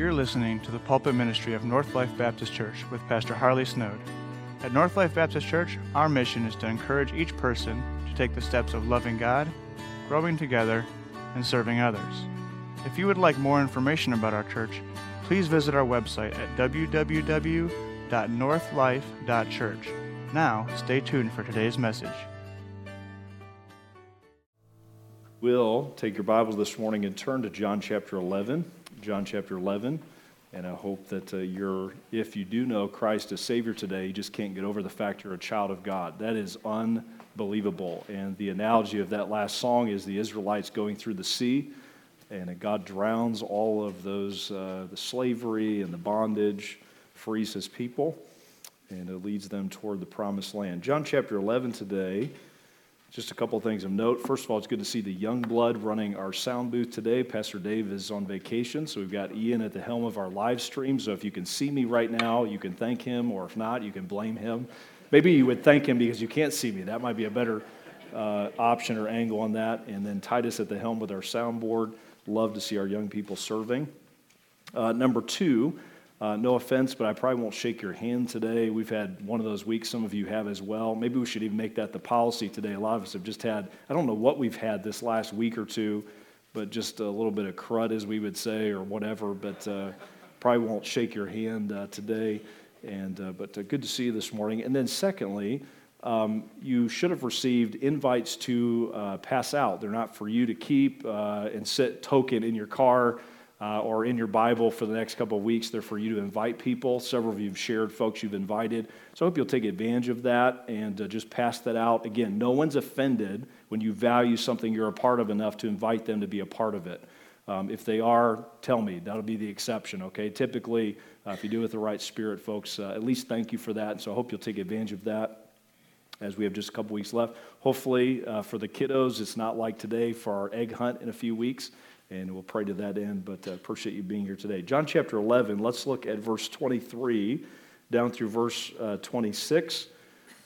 You're listening to the pulpit ministry of North Life Baptist Church with Pastor Harley Snode. At North Life Baptist Church, our mission is to encourage each person to take the steps of loving God, growing together, and serving others. If you would like more information about our church, please visit our website at www.northlife.church. Now, stay tuned for today's message. We'll take your Bibles this morning and turn to John chapter 11. John chapter 11. And I hope that uh, you're, if you do know Christ as Savior today, you just can't get over the fact you're a child of God. That is unbelievable. And the analogy of that last song is the Israelites going through the sea, and God drowns all of those, uh, the slavery and the bondage, frees his people, and it leads them toward the promised land. John chapter 11 today just a couple of things of note. First of all, it's good to see the young blood running our sound booth today. Pastor Dave is on vacation, so we've got Ian at the helm of our live stream. So if you can see me right now, you can thank him, or if not, you can blame him. Maybe you would thank him because you can't see me. That might be a better uh, option or angle on that. And then Titus at the helm with our soundboard. Love to see our young people serving. Uh, number two, uh, no offense, but I probably won't shake your hand today. We've had one of those weeks, some of you have as well. Maybe we should even make that the policy today. A lot of us have just had, I don't know what we've had this last week or two, but just a little bit of crud, as we would say, or whatever. But uh, probably won't shake your hand uh, today. And, uh, but uh, good to see you this morning. And then, secondly, um, you should have received invites to uh, pass out. They're not for you to keep and sit token in your car uh, or in your Bible for the next couple of weeks. They're for you to invite people. Several of you have shared folks you've invited. So I hope you'll take advantage of that and uh, just pass that out. Again, no one's offended when you value something you're a part of enough to invite them to be a part of it. Um, if they are, tell me. That'll be the exception, okay? Typically, uh, if you do it with the right spirit, folks, uh, at least thank you for that. So I hope you'll take advantage of that as we have just a couple weeks left. Hopefully, uh, for the kiddos, it's not like today for our egg hunt in a few weeks and we'll pray to that end. But uh, appreciate you being here today. John chapter 11, let's look at verse 23 down through verse uh, 26.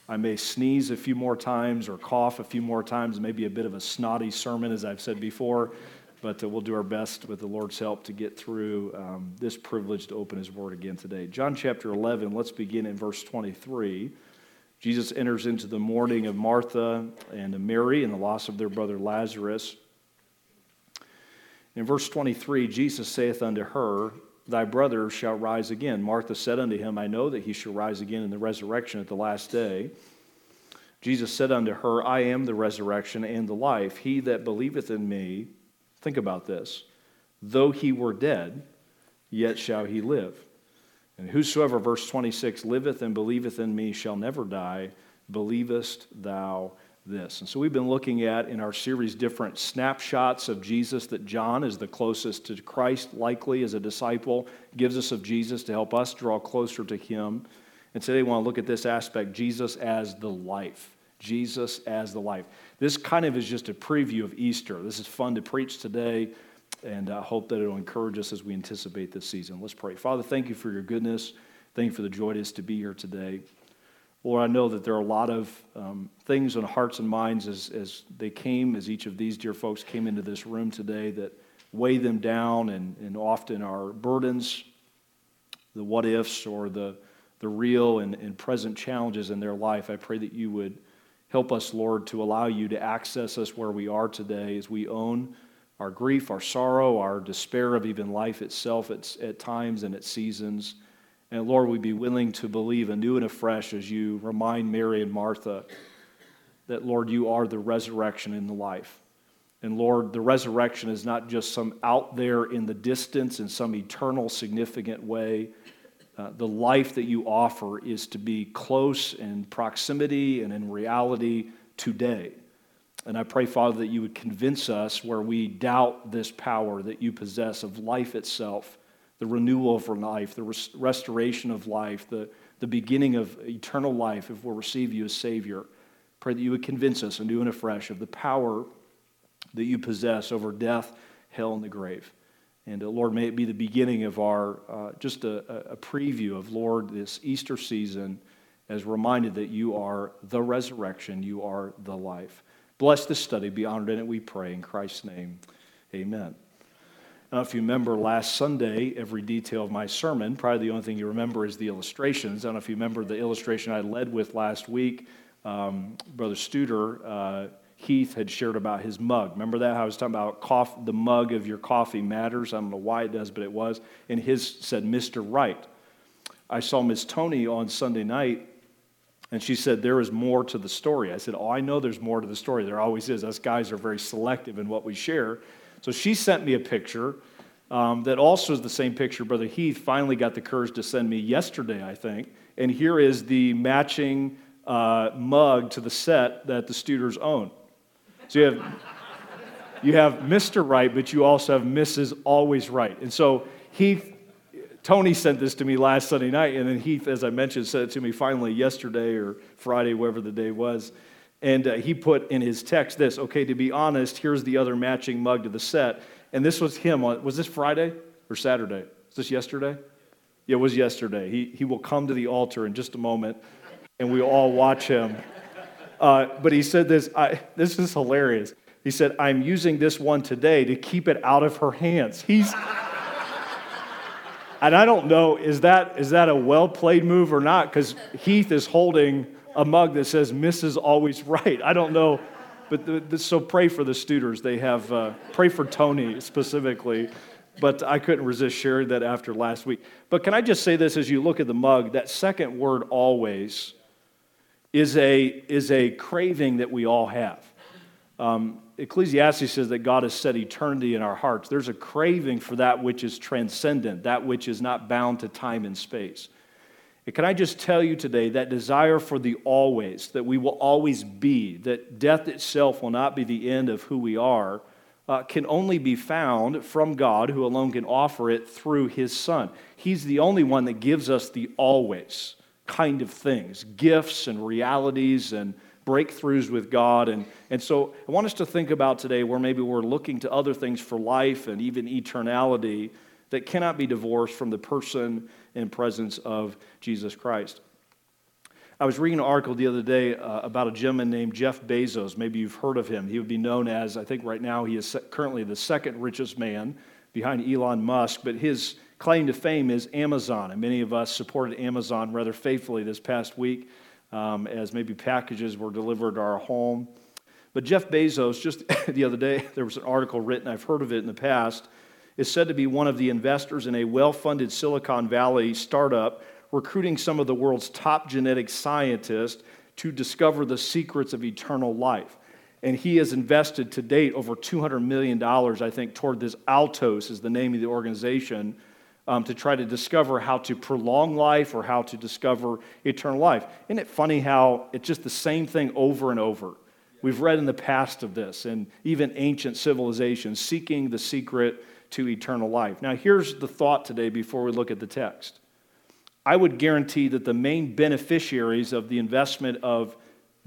I may sneeze a few more times or cough a few more times, maybe a bit of a snotty sermon, as I've said before, but uh, we'll do our best with the Lord's help to get through um, this privilege to open His Word again today. John chapter 11, let's begin in verse 23. Jesus enters into the mourning of Martha and Mary and the loss of their brother Lazarus. In verse 23, Jesus saith unto her, Thy brother shall rise again. Martha said unto him, I know that he shall rise again in the resurrection at the last day. Jesus said unto her, I am the resurrection and the life. He that believeth in me, think about this, though he were dead, yet shall he live. And whosoever, verse 26, liveth and believeth in me shall never die. Believest thou this. And so we've been looking at in our series different snapshots of Jesus that John is the closest to Christ, likely as a disciple, gives us of Jesus to help us draw closer to him. And today we want to look at this aspect Jesus as the life. Jesus as the life. This kind of is just a preview of Easter. This is fun to preach today, and I hope that it'll encourage us as we anticipate this season. Let's pray. Father, thank you for your goodness. Thank you for the joy it is to be here today. Lord, I know that there are a lot of um, things in hearts and minds as, as they came, as each of these dear folks came into this room today, that weigh them down and, and often are burdens, the what ifs, or the, the real and, and present challenges in their life. I pray that you would help us, Lord, to allow you to access us where we are today as we own our grief, our sorrow, our despair of even life itself at, at times and at seasons. And Lord, we be willing to believe anew and afresh as you remind Mary and Martha that, Lord, you are the resurrection and the life. And Lord, the resurrection is not just some out there in the distance in some eternal, significant way. Uh, the life that you offer is to be close in proximity and in reality today. And I pray, Father, that you would convince us where we doubt this power that you possess of life itself the renewal of life, the res- restoration of life, the, the beginning of eternal life if we'll receive you as Savior. Pray that you would convince us anew and afresh of the power that you possess over death, hell, and the grave. And uh, Lord, may it be the beginning of our, uh, just a, a preview of, Lord, this Easter season as reminded that you are the resurrection, you are the life. Bless this study, be honored in it, we pray. In Christ's name, amen. Know if you remember last Sunday, every detail of my sermon. Probably the only thing you remember is the illustrations. I don't know if you remember the illustration I led with last week. Um, Brother Studer, uh, Heath had shared about his mug. Remember that? How I was talking about the mug of your coffee matters. I don't know why it does, but it was. And his said, Mr. Wright. I saw Miss Tony on Sunday night, and she said, There is more to the story. I said, Oh, I know there's more to the story. There always is. Us guys are very selective in what we share. So she sent me a picture um, that also is the same picture Brother Heath finally got the courage to send me yesterday, I think. And here is the matching uh, mug to the set that the Studers own. So you have, you have Mr. Right, but you also have Mrs. Always Right. And so Heath, Tony sent this to me last Sunday night, and then Heath, as I mentioned, sent it to me finally yesterday or Friday, whatever the day was. And uh, he put in his text this okay, to be honest, here's the other matching mug to the set. And this was him on, was this Friday or Saturday? Was this yesterday? Yeah, it was yesterday. He, he will come to the altar in just a moment, and we all watch him. Uh, but he said this, I, this is hilarious. He said, I'm using this one today to keep it out of her hands. He's, and I don't know, is that, is that a well played move or not? Because Heath is holding a mug that says Mrs. Is always Right. I don't know. But the, the, so pray for the Studers. They have, uh, pray for Tony specifically. But I couldn't resist sharing that after last week. But can I just say this as you look at the mug? That second word, always, is a, is a craving that we all have. Um, Ecclesiastes says that God has set eternity in our hearts. There's a craving for that which is transcendent, that which is not bound to time and space. Can I just tell you today that desire for the always, that we will always be, that death itself will not be the end of who we are, uh, can only be found from God, who alone can offer it through his Son. He's the only one that gives us the always kind of things gifts and realities and breakthroughs with God. And, and so I want us to think about today where maybe we're looking to other things for life and even eternality that cannot be divorced from the person and presence of Jesus Christ. I was reading an article the other day uh, about a gentleman named Jeff Bezos. Maybe you've heard of him. He would be known as, I think right now, he is currently the second richest man behind Elon Musk, but his claim to fame is Amazon. And many of us supported Amazon rather faithfully this past week um, as maybe packages were delivered to our home. But Jeff Bezos, just the other day, there was an article written, I've heard of it in the past, is said to be one of the investors in a well funded Silicon Valley startup recruiting some of the world's top genetic scientists to discover the secrets of eternal life. And he has invested to date over $200 million, I think, toward this Altos, is the name of the organization, um, to try to discover how to prolong life or how to discover eternal life. Isn't it funny how it's just the same thing over and over? We've read in the past of this, and even ancient civilizations seeking the secret to eternal life. Now, here's the thought today before we look at the text. I would guarantee that the main beneficiaries of the investment of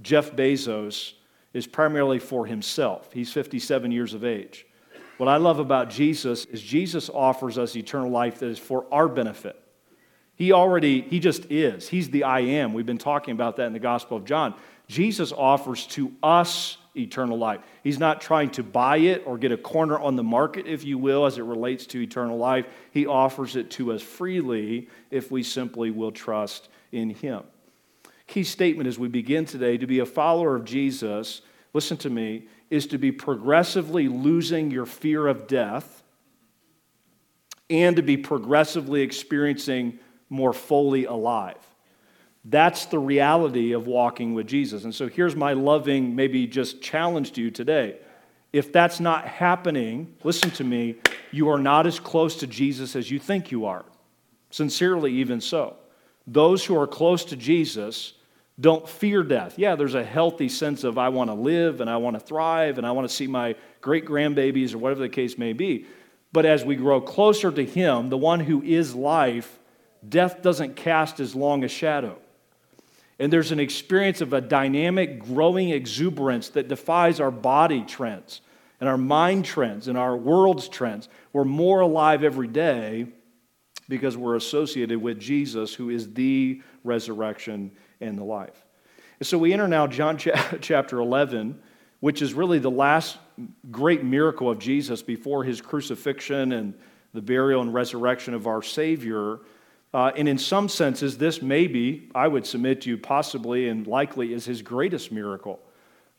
Jeff Bezos is primarily for himself. He's 57 years of age. What I love about Jesus is Jesus offers us eternal life that is for our benefit. He already, he just is. He's the I am. We've been talking about that in the Gospel of John. Jesus offers to us eternal life. He's not trying to buy it or get a corner on the market, if you will, as it relates to eternal life. He offers it to us freely if we simply will trust in Him. Key statement as we begin today to be a follower of Jesus, listen to me, is to be progressively losing your fear of death and to be progressively experiencing more fully alive. That's the reality of walking with Jesus. And so here's my loving, maybe just challenge to you today. If that's not happening, listen to me, you are not as close to Jesus as you think you are. Sincerely, even so. Those who are close to Jesus don't fear death. Yeah, there's a healthy sense of I want to live and I want to thrive and I want to see my great grandbabies or whatever the case may be. But as we grow closer to Him, the one who is life, death doesn't cast as long a shadow. And there's an experience of a dynamic, growing exuberance that defies our body trends and our mind trends and our world's trends. We're more alive every day because we're associated with Jesus, who is the resurrection and the life. And so we enter now John chapter 11. which is really the last great miracle of Jesus before his crucifixion and the burial and resurrection of our Savior. Uh, and in some senses, this may be, I would submit to you, possibly and likely is his greatest miracle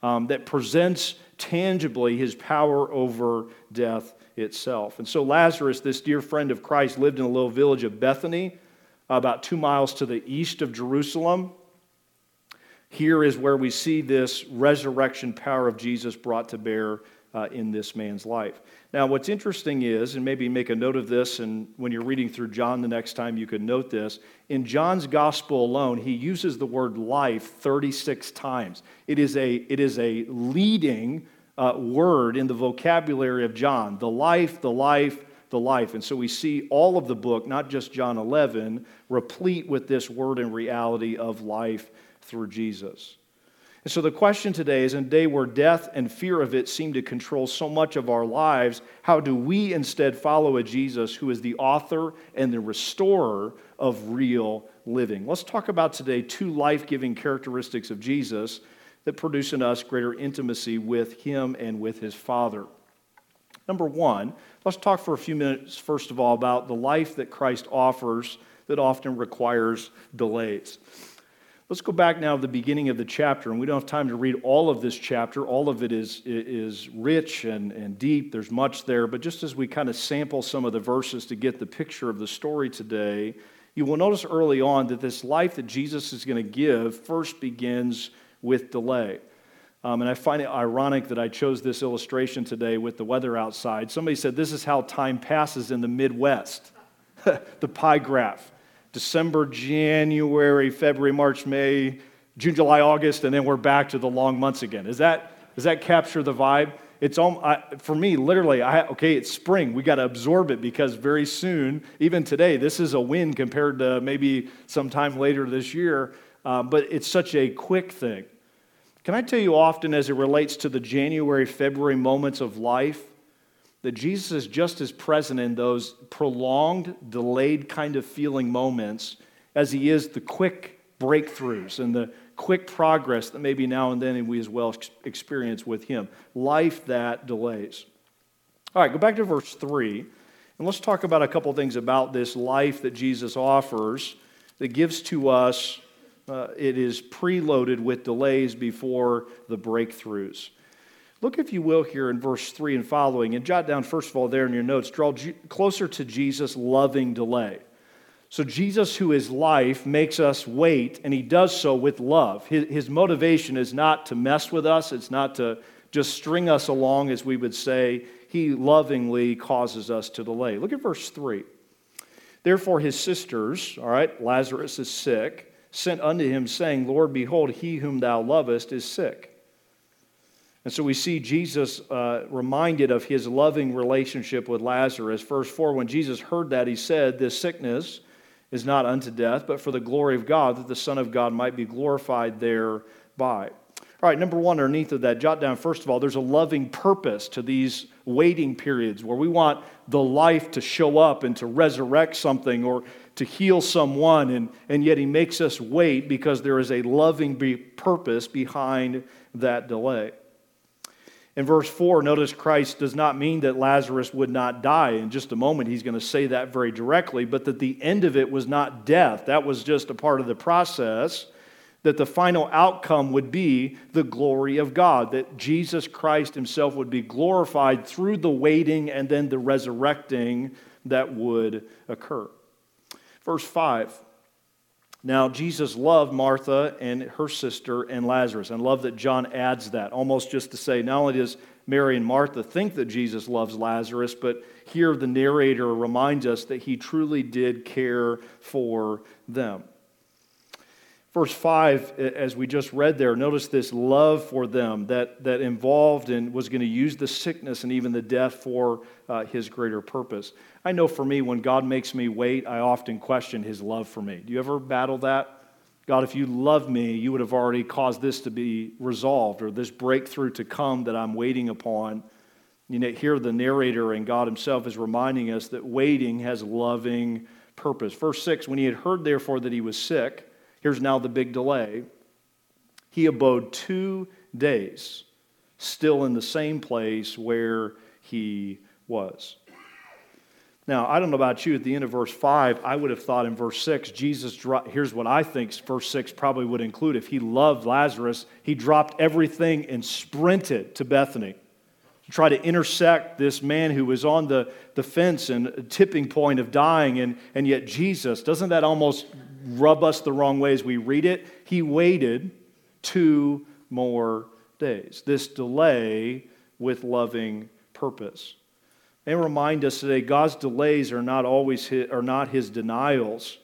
um, that presents tangibly his power over death itself. And so, Lazarus, this dear friend of Christ, lived in a little village of Bethany, about two miles to the east of Jerusalem. Here is where we see this resurrection power of Jesus brought to bear uh, in this man's life. Now, what's interesting is, and maybe make a note of this, and when you're reading through John the next time, you can note this. In John's gospel alone, he uses the word life 36 times. It is a, it is a leading uh, word in the vocabulary of John the life, the life, the life. And so we see all of the book, not just John 11, replete with this word and reality of life through Jesus. And so the question today is in a day where death and fear of it seem to control so much of our lives, how do we instead follow a Jesus who is the author and the restorer of real living? Let's talk about today two life giving characteristics of Jesus that produce in us greater intimacy with him and with his Father. Number one, let's talk for a few minutes, first of all, about the life that Christ offers that often requires delays. Let's go back now to the beginning of the chapter, and we don't have time to read all of this chapter. All of it is, is rich and, and deep, there's much there, but just as we kind of sample some of the verses to get the picture of the story today, you will notice early on that this life that Jesus is going to give first begins with delay. Um, and I find it ironic that I chose this illustration today with the weather outside. Somebody said this is how time passes in the Midwest the pie graph. December, January, February, March, May, June, July, August, and then we're back to the long months again. Is that, does that capture the vibe? It's all, I, for me, literally, I, okay, it's spring. We got to absorb it because very soon, even today, this is a win compared to maybe sometime later this year. Uh, but it's such a quick thing. Can I tell you often, as it relates to the January, February moments of life, that Jesus is just as present in those prolonged, delayed kind of feeling moments as he is the quick breakthroughs and the quick progress that maybe now and then we as well experience with him. Life that delays. All right, go back to verse 3, and let's talk about a couple things about this life that Jesus offers that gives to us, uh, it is preloaded with delays before the breakthroughs. Look, if you will, here in verse 3 and following, and jot down, first of all, there in your notes, draw closer to Jesus' loving delay. So, Jesus, who is life, makes us wait, and he does so with love. His, his motivation is not to mess with us, it's not to just string us along, as we would say. He lovingly causes us to delay. Look at verse 3. Therefore, his sisters, all right, Lazarus is sick, sent unto him, saying, Lord, behold, he whom thou lovest is sick. And so we see Jesus uh, reminded of his loving relationship with Lazarus. Verse 4 When Jesus heard that, he said, This sickness is not unto death, but for the glory of God, that the Son of God might be glorified thereby. All right, number one, underneath of that, jot down first of all, there's a loving purpose to these waiting periods where we want the life to show up and to resurrect something or to heal someone, and, and yet he makes us wait because there is a loving be- purpose behind that delay. In verse 4, notice Christ does not mean that Lazarus would not die. In just a moment, he's going to say that very directly, but that the end of it was not death. That was just a part of the process. That the final outcome would be the glory of God, that Jesus Christ himself would be glorified through the waiting and then the resurrecting that would occur. Verse 5 now, Jesus loved Martha and her sister and Lazarus. And love that John adds that, almost just to say, not only does Mary and Martha think that Jesus loves Lazarus, but here the narrator reminds us that he truly did care for them. Verse 5, as we just read there, notice this love for them that, that involved and was going to use the sickness and even the death for uh, his greater purpose. I know for me, when God makes me wait, I often question his love for me. Do you ever battle that? God, if you love me, you would have already caused this to be resolved or this breakthrough to come that I'm waiting upon. You know, here the narrator and God himself is reminding us that waiting has loving purpose. Verse 6 When he had heard, therefore, that he was sick, here's now the big delay. He abode two days still in the same place where he was. Now, I don't know about you, at the end of verse 5, I would have thought in verse 6, Jesus, here's what I think verse 6 probably would include. If he loved Lazarus, he dropped everything and sprinted to Bethany to try to intersect this man who was on the, the fence and tipping point of dying. And, and yet, Jesus, doesn't that almost rub us the wrong way as we read it? He waited two more days. This delay with loving purpose. They remind us today God's delays are not always his, are not his denials.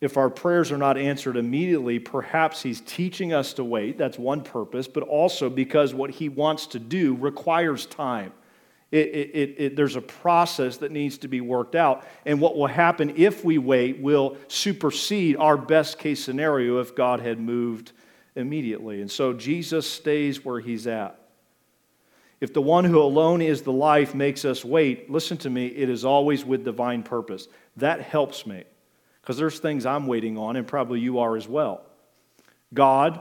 If our prayers are not answered immediately, perhaps he's teaching us to wait. That's one purpose, but also because what he wants to do requires time. It, it, it, there's a process that needs to be worked out. And what will happen if we wait will supersede our best case scenario if God had moved immediately. And so Jesus stays where he's at. If the one who alone is the life makes us wait, listen to me, it is always with divine purpose. That helps me because there's things I'm waiting on, and probably you are as well. God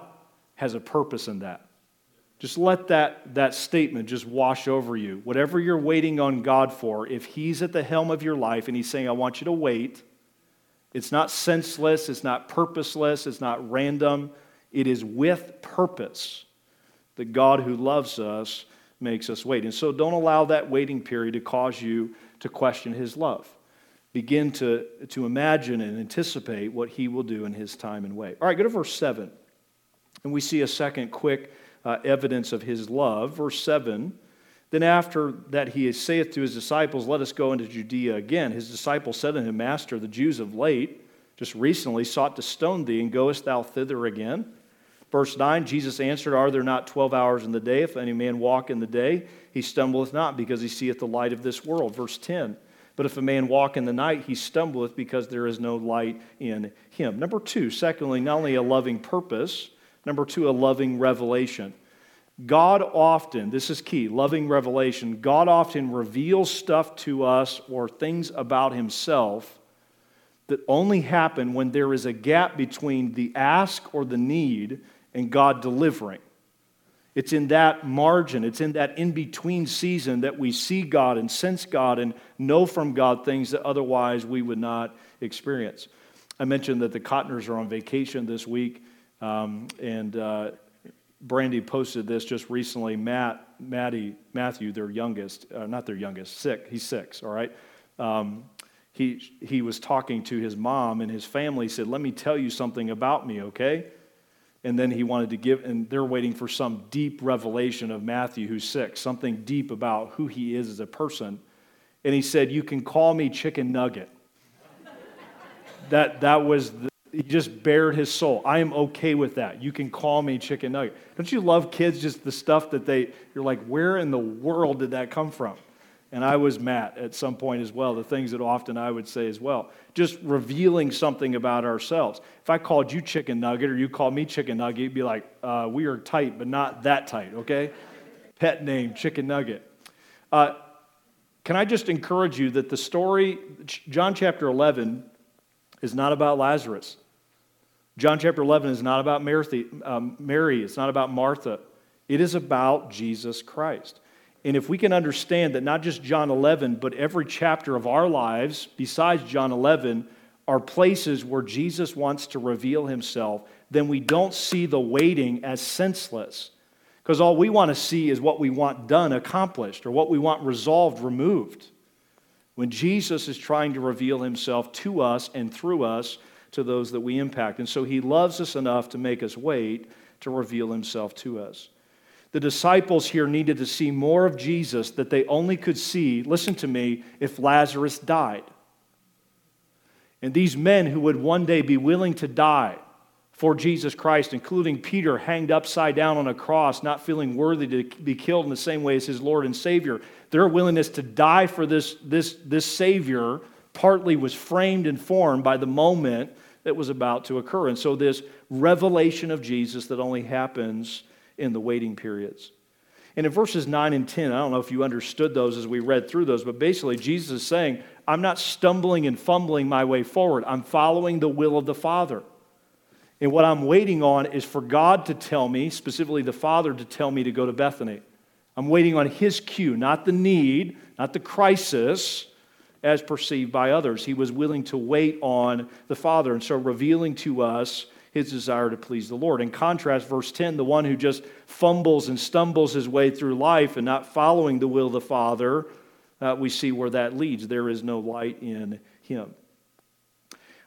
has a purpose in that. Just let that, that statement just wash over you. Whatever you're waiting on God for, if He's at the helm of your life and He's saying, I want you to wait, it's not senseless, it's not purposeless, it's not random. It is with purpose that God who loves us makes us wait. And so don't allow that waiting period to cause you to question his love. Begin to, to imagine and anticipate what he will do in his time and way. All right, go to verse 7. And we see a second quick uh, evidence of his love. Verse 7 Then after that he saith to his disciples, Let us go into Judea again. His disciples said unto him, Master, the Jews of late, just recently, sought to stone thee, and goest thou thither again? Verse 9 Jesus answered, Are there not 12 hours in the day? If any man walk in the day, he stumbleth not, because he seeth the light of this world. Verse 10 But if a man walk in the night, he stumbleth, because there is no light in him. Number two, secondly, not only a loving purpose, number two, a loving revelation. God often, this is key, loving revelation, God often reveals stuff to us or things about himself that only happen when there is a gap between the ask or the need and God delivering. It's in that margin, it's in that in between season that we see God and sense God and know from God things that otherwise we would not experience. I mentioned that the Cottoners are on vacation this week, um, and uh, Brandy posted this just recently. Matt, Maddie, Matthew, their youngest, uh, not their youngest, sick. He's six, all right? Um, he, he was talking to his mom, and his family said, Let me tell you something about me, okay? and then he wanted to give, and they're waiting for some deep revelation of Matthew, who's sick, something deep about who he is as a person. And he said, You can call me Chicken Nugget. that, that was, the, he just bared his soul. I am okay with that. You can call me Chicken Nugget. Don't you love kids, just the stuff that they, you're like, where in the world did that come from? And I was Matt at some point as well, the things that often I would say as well. Just revealing something about ourselves. If I called you chicken nugget or you called me chicken nugget, you'd be like, uh, we are tight, but not that tight, okay? Pet name, chicken nugget. Uh, can I just encourage you that the story, John chapter 11, is not about Lazarus. John chapter 11 is not about Mary, um, Mary, it's not about Martha. It is about Jesus Christ. And if we can understand that not just John 11, but every chapter of our lives, besides John 11, are places where Jesus wants to reveal himself, then we don't see the waiting as senseless. Because all we want to see is what we want done, accomplished, or what we want resolved, removed. When Jesus is trying to reveal himself to us and through us to those that we impact. And so he loves us enough to make us wait to reveal himself to us. The disciples here needed to see more of Jesus that they only could see, listen to me, if Lazarus died. And these men who would one day be willing to die for Jesus Christ, including Peter hanged upside down on a cross, not feeling worthy to be killed in the same way as his Lord and Savior, their willingness to die for this, this, this Savior partly was framed and formed by the moment that was about to occur. And so, this revelation of Jesus that only happens in the waiting periods. And in verses 9 and 10, I don't know if you understood those as we read through those, but basically, Jesus is saying, I'm not stumbling and fumbling my way forward. I'm following the will of the Father. And what I'm waiting on is for God to tell me, specifically the Father to tell me to go to Bethany. I'm waiting on his cue, not the need, not the crisis as perceived by others. He was willing to wait on the Father, and so revealing to us his desire to please the Lord. In contrast, verse 10, the one who just fumbles and stumbles his way through life and not following the will of the Father, uh, we see where that leads. There is no light in him.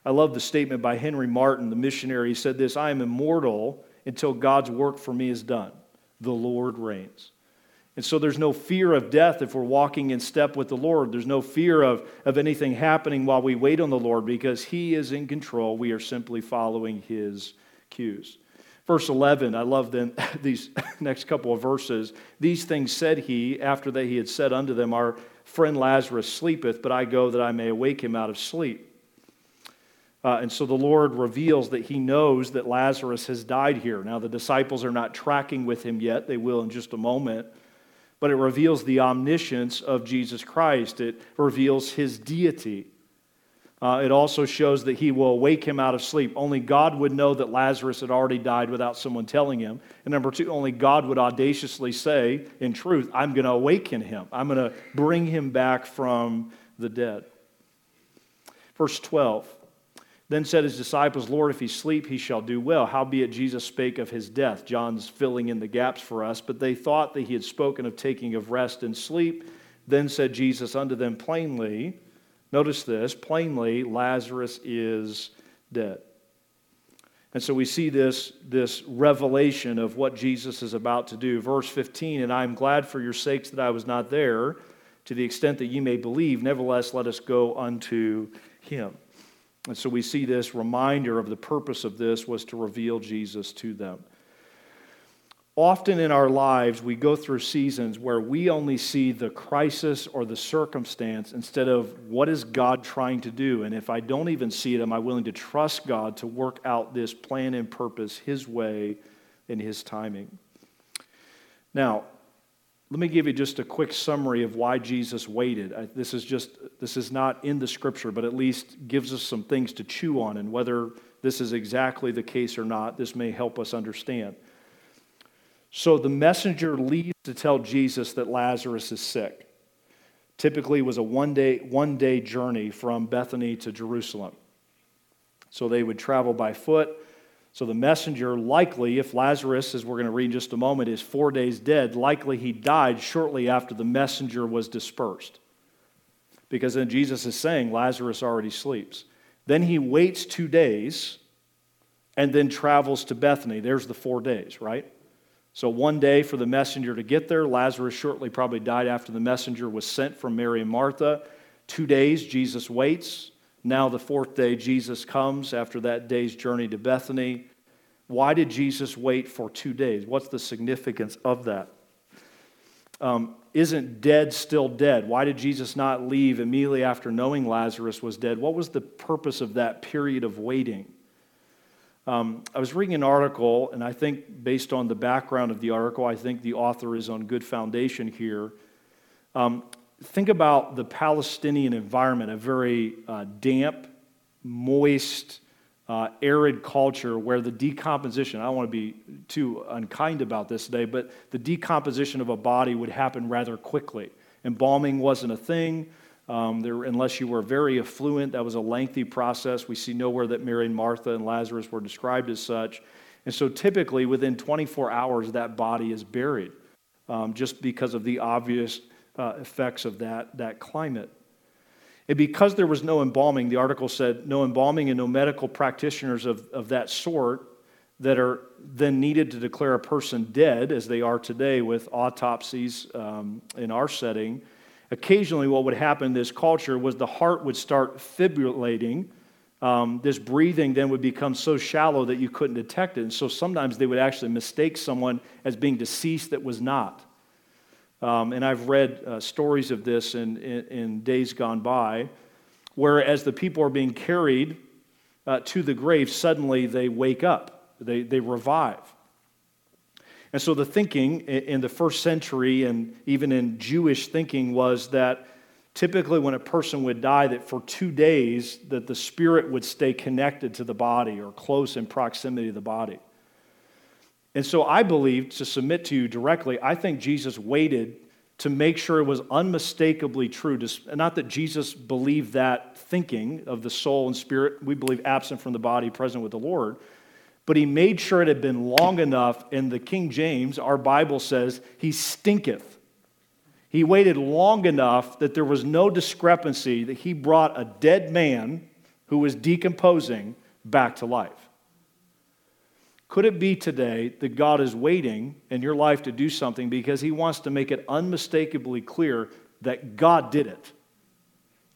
I love the statement by Henry Martyn, the missionary. He said this I am immortal until God's work for me is done. The Lord reigns. And so there's no fear of death if we're walking in step with the Lord. There's no fear of, of anything happening while we wait on the Lord because He is in control. We are simply following His cues. Verse 11, I love then these next couple of verses. These things said he after that he had said unto them, Our friend Lazarus sleepeth, but I go that I may awake him out of sleep. Uh, and so the Lord reveals that he knows that Lazarus has died here. Now, the disciples are not tracking with him yet. They will in just a moment but it reveals the omniscience of Jesus Christ. It reveals his deity. Uh, it also shows that he will wake him out of sleep. Only God would know that Lazarus had already died without someone telling him. And number two, only God would audaciously say, in truth, I'm going to awaken him. I'm going to bring him back from the dead. Verse 12 then said his disciples, Lord, if he sleep, he shall do well. Howbeit Jesus spake of his death. John's filling in the gaps for us. But they thought that he had spoken of taking of rest and sleep. Then said Jesus unto them plainly, notice this, plainly, Lazarus is dead. And so we see this, this revelation of what Jesus is about to do. Verse 15, and I am glad for your sakes that I was not there, to the extent that ye may believe. Nevertheless, let us go unto him. And so we see this reminder of the purpose of this was to reveal Jesus to them. Often in our lives, we go through seasons where we only see the crisis or the circumstance instead of what is God trying to do. And if I don't even see it, am I willing to trust God to work out this plan and purpose His way in His timing? Now, let me give you just a quick summary of why Jesus waited. I, this is just this is not in the scripture, but at least gives us some things to chew on and whether this is exactly the case or not, this may help us understand. So the messenger leaves to tell Jesus that Lazarus is sick. Typically was a one day one day journey from Bethany to Jerusalem. So they would travel by foot so the messenger, likely, if Lazarus, as we're going to read in just a moment, is four days dead, likely he died shortly after the messenger was dispersed. Because then Jesus is saying Lazarus already sleeps. Then he waits two days and then travels to Bethany. There's the four days, right? So one day for the messenger to get there. Lazarus shortly probably died after the messenger was sent from Mary and Martha. Two days, Jesus waits. Now, the fourth day, Jesus comes after that day's journey to Bethany. Why did Jesus wait for two days? What's the significance of that? Um, isn't dead still dead? Why did Jesus not leave immediately after knowing Lazarus was dead? What was the purpose of that period of waiting? Um, I was reading an article, and I think based on the background of the article, I think the author is on good foundation here. Um, think about the Palestinian environment, a very uh, damp, moist, uh, arid culture where the decomposition, I don't want to be too unkind about this today, but the decomposition of a body would happen rather quickly. Embalming wasn't a thing. Um, there, unless you were very affluent, that was a lengthy process. We see nowhere that Mary and Martha and Lazarus were described as such. And so typically within 24 hours, that body is buried um, just because of the obvious uh, effects of that, that climate. And because there was no embalming, the article said no embalming and no medical practitioners of, of that sort that are then needed to declare a person dead, as they are today with autopsies um, in our setting. Occasionally, what would happen in this culture was the heart would start fibrillating. Um, this breathing then would become so shallow that you couldn't detect it. And so sometimes they would actually mistake someone as being deceased that was not. Um, and I've read uh, stories of this in, in, in, days gone by, where as the people are being carried uh, to the grave, suddenly they wake up, they, they revive. And so the thinking in the first century and even in Jewish thinking was that typically when a person would die that for 2 days that the spirit would stay connected to the body or close in proximity to the body. And so I believe, to submit to you directly, I think Jesus waited to make sure it was unmistakably true. Not that Jesus believed that thinking of the soul and spirit, we believe absent from the body, present with the Lord, but he made sure it had been long enough. In the King James, our Bible says, he stinketh. He waited long enough that there was no discrepancy that he brought a dead man who was decomposing back to life. Could it be today that God is waiting in your life to do something because He wants to make it unmistakably clear that God did it?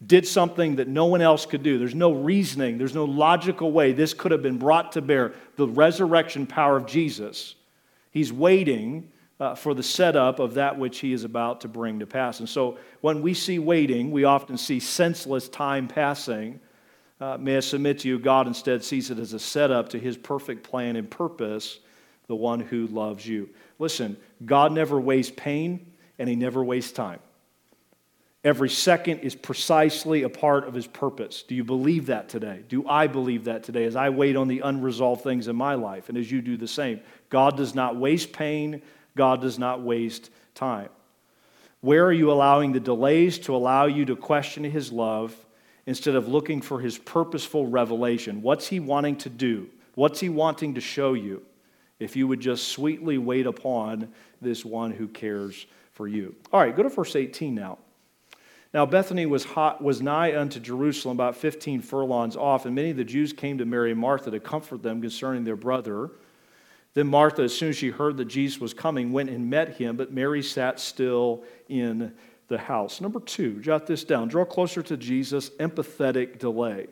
Did something that no one else could do. There's no reasoning, there's no logical way this could have been brought to bear. The resurrection power of Jesus. He's waiting uh, for the setup of that which He is about to bring to pass. And so when we see waiting, we often see senseless time passing uh, may I submit to you, God instead sees it as a setup to his perfect plan and purpose, the one who loves you. Listen, God never wastes pain and he never wastes time. Every second is precisely a part of his purpose. Do you believe that today? Do I believe that today as I wait on the unresolved things in my life and as you do the same? God does not waste pain, God does not waste time. Where are you allowing the delays to allow you to question his love instead of looking for his purposeful revelation. What's he wanting to do? What's he wanting to show you? If you would just sweetly wait upon this one who cares for you. All right, go to verse 18 now. Now, Bethany was, hot, was nigh unto Jerusalem, about 15 furlongs off, and many of the Jews came to Mary and Martha to comfort them concerning their brother. Then Martha, as soon as she heard that Jesus was coming, went and met him, but Mary sat still in the house. Number two, jot this down. Draw closer to Jesus, empathetic delay.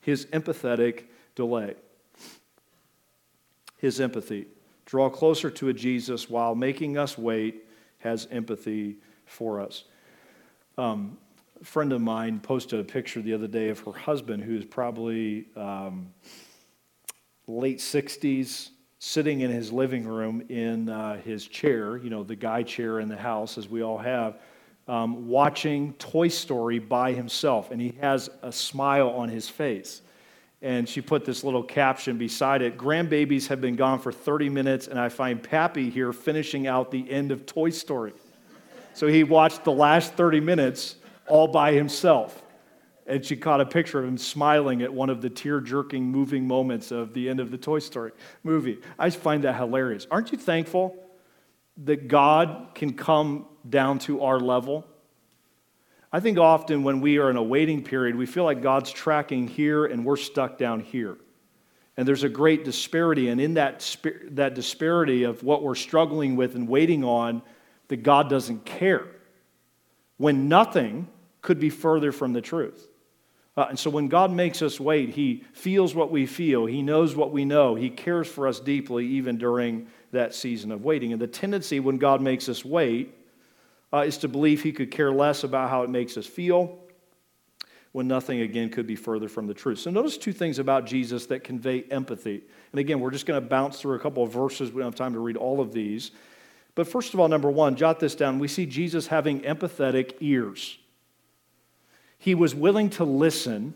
His empathetic delay. His empathy. Draw closer to a Jesus while making us wait, has empathy for us. Um, a friend of mine posted a picture the other day of her husband, who is probably um, late 60s, sitting in his living room in uh, his chair, you know, the guy chair in the house, as we all have um, watching Toy Story by himself, and he has a smile on his face. And she put this little caption beside it Grandbabies have been gone for 30 minutes, and I find Pappy here finishing out the end of Toy Story. So he watched the last 30 minutes all by himself. And she caught a picture of him smiling at one of the tear jerking, moving moments of the end of the Toy Story movie. I find that hilarious. Aren't you thankful that God can come down to our level. I think often when we are in a waiting period, we feel like God's tracking here and we're stuck down here. And there's a great disparity. And in that, that disparity of what we're struggling with and waiting on, that God doesn't care. When nothing could be further from the truth. Uh, and so when God makes us wait, He feels what we feel, He knows what we know, He cares for us deeply, even during that season of waiting. And the tendency when God makes us wait uh, is to believe he could care less about how it makes us feel when nothing, again, could be further from the truth. So, notice two things about Jesus that convey empathy. And again, we're just going to bounce through a couple of verses. We don't have time to read all of these. But first of all, number one, jot this down. We see Jesus having empathetic ears. He was willing to listen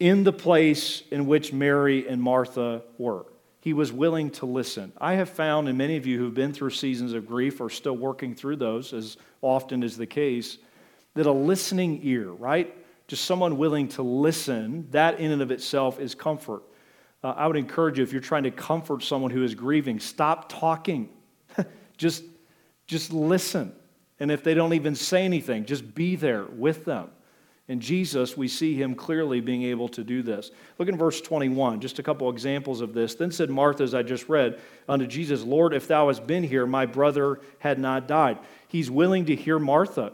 in the place in which Mary and Martha were he was willing to listen. I have found, and many of you who've been through seasons of grief are still working through those, as often is the case, that a listening ear, right? Just someone willing to listen, that in and of itself is comfort. Uh, I would encourage you, if you're trying to comfort someone who is grieving, stop talking. just, just listen. And if they don't even say anything, just be there with them. In Jesus, we see him clearly being able to do this. Look in verse 21, just a couple examples of this. Then said Martha, as I just read, unto Jesus, Lord, if thou hadst been here, my brother had not died. He's willing to hear Martha.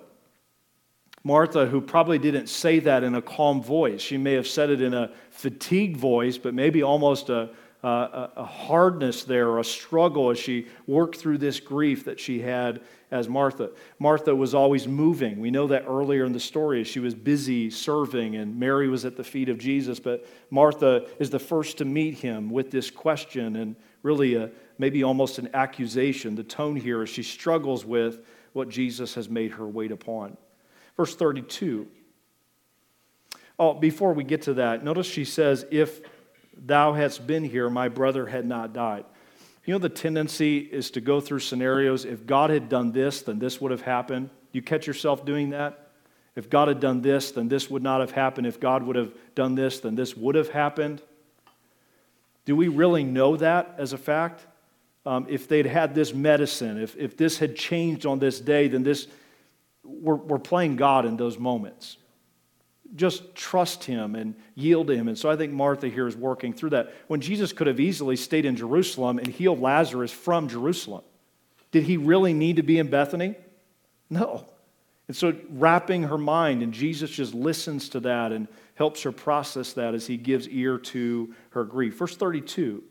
Martha, who probably didn't say that in a calm voice, she may have said it in a fatigued voice, but maybe almost a, uh, a hardness there, a struggle as she worked through this grief that she had as Martha. Martha was always moving. We know that earlier in the story she was busy serving, and Mary was at the feet of Jesus. But Martha is the first to meet him with this question and really a, maybe almost an accusation. The tone here as she struggles with what Jesus has made her wait upon. Verse 32. Oh, before we get to that, notice she says, If thou hadst been here, my brother had not died. You know, the tendency is to go through scenarios. If God had done this, then this would have happened. You catch yourself doing that? If God had done this, then this would not have happened. If God would have done this, then this would have happened. Do we really know that as a fact? Um, if they'd had this medicine, if, if this had changed on this day, then this, we're, we're playing God in those moments just trust him and yield to him. And so I think Martha here is working through that. When Jesus could have easily stayed in Jerusalem and healed Lazarus from Jerusalem, did he really need to be in Bethany? No. And so wrapping her mind, and Jesus just listens to that and helps her process that as he gives ear to her grief. Verse 32.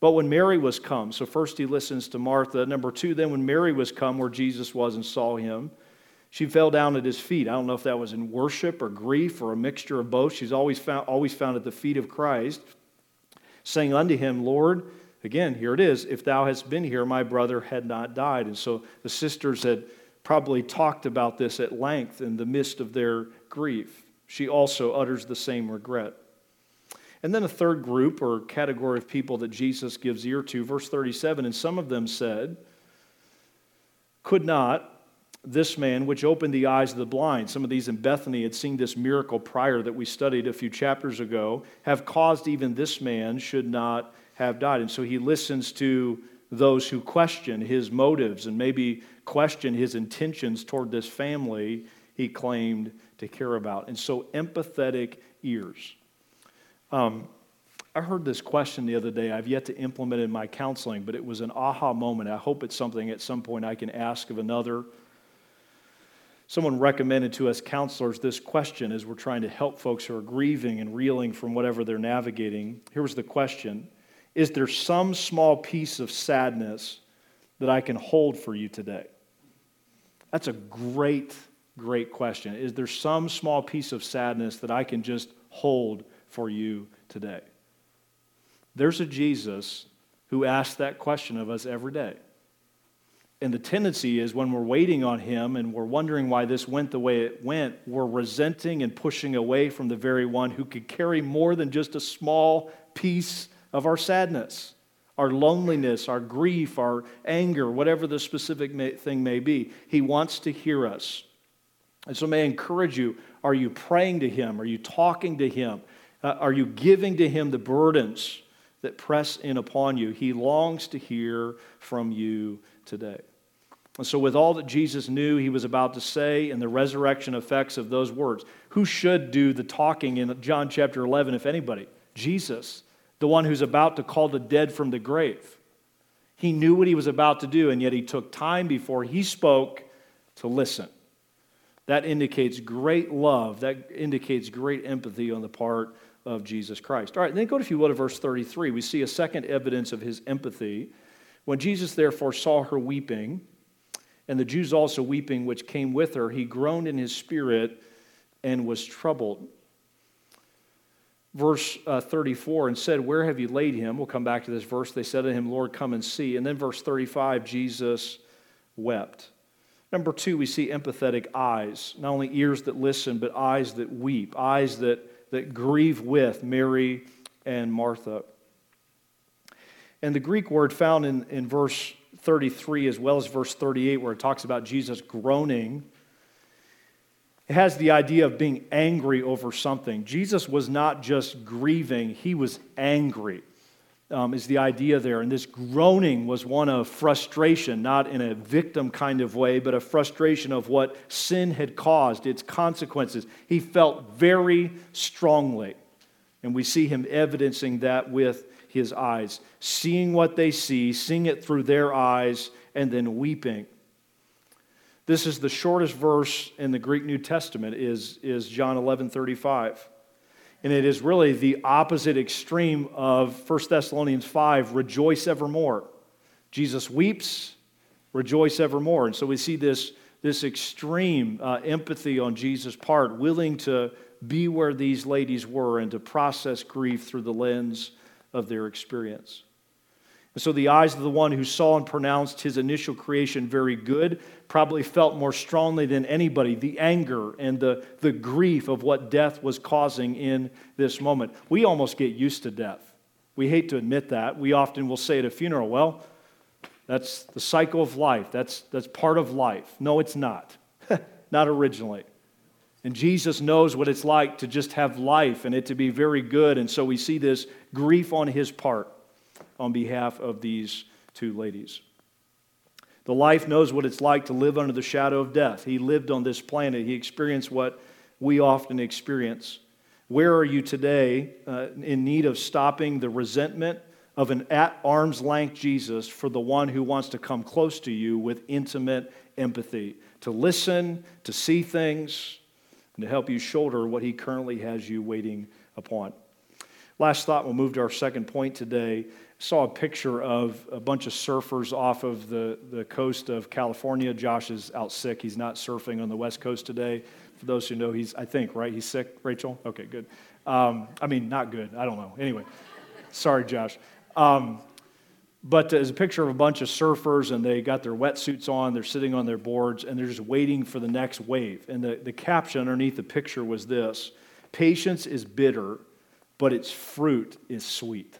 But when Mary was come, so first he listens to Martha. Number two, then when Mary was come where Jesus was and saw him, she fell down at his feet. I don't know if that was in worship or grief or a mixture of both. She's always found, always found at the feet of Christ, saying unto him, Lord, again, here it is, if thou hadst been here, my brother had not died. And so the sisters had probably talked about this at length in the midst of their grief. She also utters the same regret. And then a third group or category of people that Jesus gives ear to, verse 37, and some of them said, Could not this man, which opened the eyes of the blind, some of these in Bethany had seen this miracle prior that we studied a few chapters ago, have caused even this man should not have died. And so he listens to those who question his motives and maybe question his intentions toward this family he claimed to care about. And so empathetic ears. Um, I heard this question the other day. I've yet to implement it in my counseling, but it was an aha moment. I hope it's something at some point I can ask of another Someone recommended to us counselors this question as we're trying to help folks who are grieving and reeling from whatever they're navigating. Here was the question Is there some small piece of sadness that I can hold for you today? That's a great, great question. Is there some small piece of sadness that I can just hold for you today? There's a Jesus who asks that question of us every day. And the tendency is when we're waiting on Him and we're wondering why this went the way it went, we're resenting and pushing away from the very one who could carry more than just a small piece of our sadness, our loneliness, our grief, our anger, whatever the specific may, thing may be. He wants to hear us. And so, may I encourage you are you praying to Him? Are you talking to Him? Uh, are you giving to Him the burdens that press in upon you? He longs to hear from you today. And so, with all that Jesus knew he was about to say and the resurrection effects of those words, who should do the talking in John chapter 11, if anybody? Jesus, the one who's about to call the dead from the grave. He knew what he was about to do, and yet he took time before he spoke to listen. That indicates great love. That indicates great empathy on the part of Jesus Christ. All right, then go, if you will, to verse 33. We see a second evidence of his empathy. When Jesus therefore saw her weeping, and the Jews also weeping, which came with her, he groaned in his spirit and was troubled. Verse uh, 34, and said, Where have you laid him? We'll come back to this verse. They said to him, Lord, come and see. And then verse 35, Jesus wept. Number two, we see empathetic eyes, not only ears that listen, but eyes that weep, eyes that, that grieve with Mary and Martha. And the Greek word found in, in verse 33 as well as verse 38, where it talks about Jesus groaning, it has the idea of being angry over something. Jesus was not just grieving, he was angry, um, is the idea there. And this groaning was one of frustration, not in a victim kind of way, but a frustration of what sin had caused, its consequences. He felt very strongly. And we see him evidencing that with his eyes, seeing what they see, seeing it through their eyes, and then weeping. This is the shortest verse in the Greek New Testament is, is John 11 35. And it is really the opposite extreme of 1 Thessalonians 5, rejoice evermore. Jesus weeps, rejoice evermore. And so we see this, this extreme uh, empathy on Jesus' part, willing to be where these ladies were and to process grief through the lens of their experience. And so the eyes of the one who saw and pronounced his initial creation very good probably felt more strongly than anybody the anger and the, the grief of what death was causing in this moment. We almost get used to death. We hate to admit that. We often will say at a funeral, well, That's the cycle of life. That's, that's part of life. No, it's not. not originally. And Jesus knows what it's like to just have life and it to be very good. And so we see this grief on his part on behalf of these two ladies. The life knows what it's like to live under the shadow of death. He lived on this planet, he experienced what we often experience. Where are you today uh, in need of stopping the resentment of an at arm's length Jesus for the one who wants to come close to you with intimate empathy, to listen, to see things, and to help you shoulder what he currently has you waiting upon? Last thought, we'll move to our second point today saw a picture of a bunch of surfers off of the, the coast of California. Josh is out sick. He's not surfing on the West Coast today. For those who know, he's, I think, right? He's sick, Rachel? Okay, good. Um, I mean, not good. I don't know. Anyway, sorry, Josh. Um, but there's a picture of a bunch of surfers, and they got their wetsuits on. They're sitting on their boards, and they're just waiting for the next wave. And the, the caption underneath the picture was this Patience is bitter, but its fruit is sweet.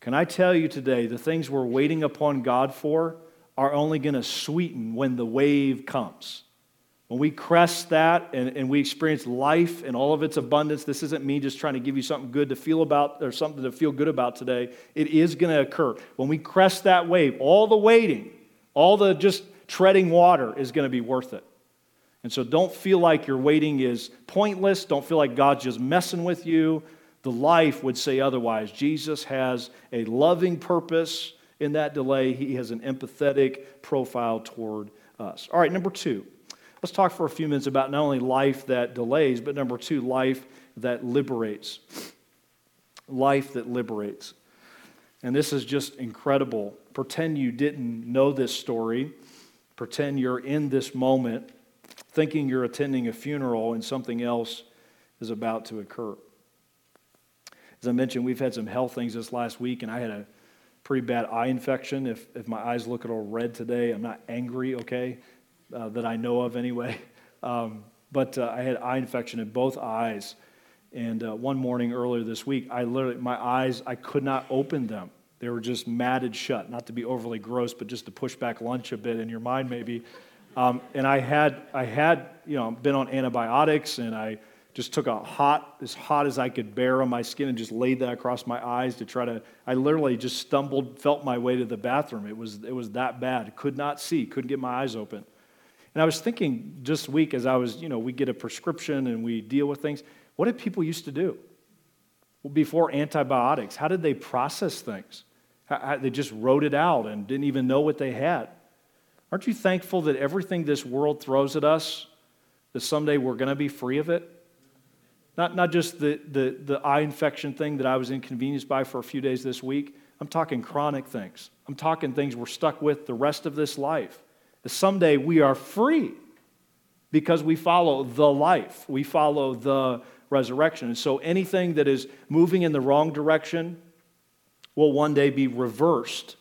Can I tell you today, the things we're waiting upon God for are only going to sweeten when the wave comes. When we crest that and, and we experience life and all of its abundance, this isn't me just trying to give you something good to feel about or something to feel good about today. It is going to occur. When we crest that wave, all the waiting, all the just treading water is going to be worth it. And so don't feel like your waiting is pointless. Don't feel like God's just messing with you. The life would say otherwise. Jesus has a loving purpose in that delay, he has an empathetic profile toward us. All right, number two. Let's talk for a few minutes about not only life that delays, but number two, life that liberates. Life that liberates. And this is just incredible. Pretend you didn't know this story. Pretend you're in this moment thinking you're attending a funeral and something else is about to occur. As I mentioned, we've had some health things this last week, and I had a pretty bad eye infection. If, if my eyes look a little red today, I'm not angry, okay, uh, that I know of anyway. Um, but uh, I had eye infection in both eyes. And uh, one morning earlier this week, I literally, my eyes, I could not open them. They were just matted shut, not to be overly gross, but just to push back lunch a bit in your mind, maybe. Um, and I had, I had, you know, been on antibiotics and I just took a hot, as hot as I could bear on my skin and just laid that across my eyes to try to, I literally just stumbled, felt my way to the bathroom. It was, it was that bad. Could not see, couldn't get my eyes open. And I was thinking this week as I was, you know, we get a prescription and we deal with things. What did people used to do? Before antibiotics, how did they process things? How, they just wrote it out and didn't even know what they had. Aren't you thankful that everything this world throws at us, that someday we're going to be free of it? Not, not just the, the, the eye infection thing that I was inconvenienced by for a few days this week. I'm talking chronic things. I'm talking things we're stuck with the rest of this life. Someday we are free because we follow the life, we follow the resurrection. And so anything that is moving in the wrong direction will one day be reversed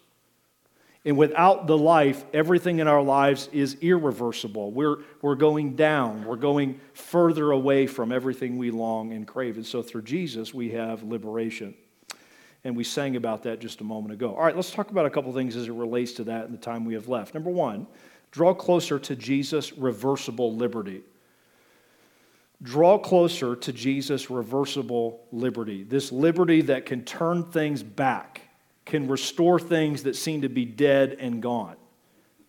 and without the life, everything in our lives is irreversible. We're, we're going down. We're going further away from everything we long and crave. And so through Jesus, we have liberation. And we sang about that just a moment ago. All right, let's talk about a couple things as it relates to that in the time we have left. Number one, draw closer to Jesus' reversible liberty. Draw closer to Jesus' reversible liberty. This liberty that can turn things back can restore things that seem to be dead and gone.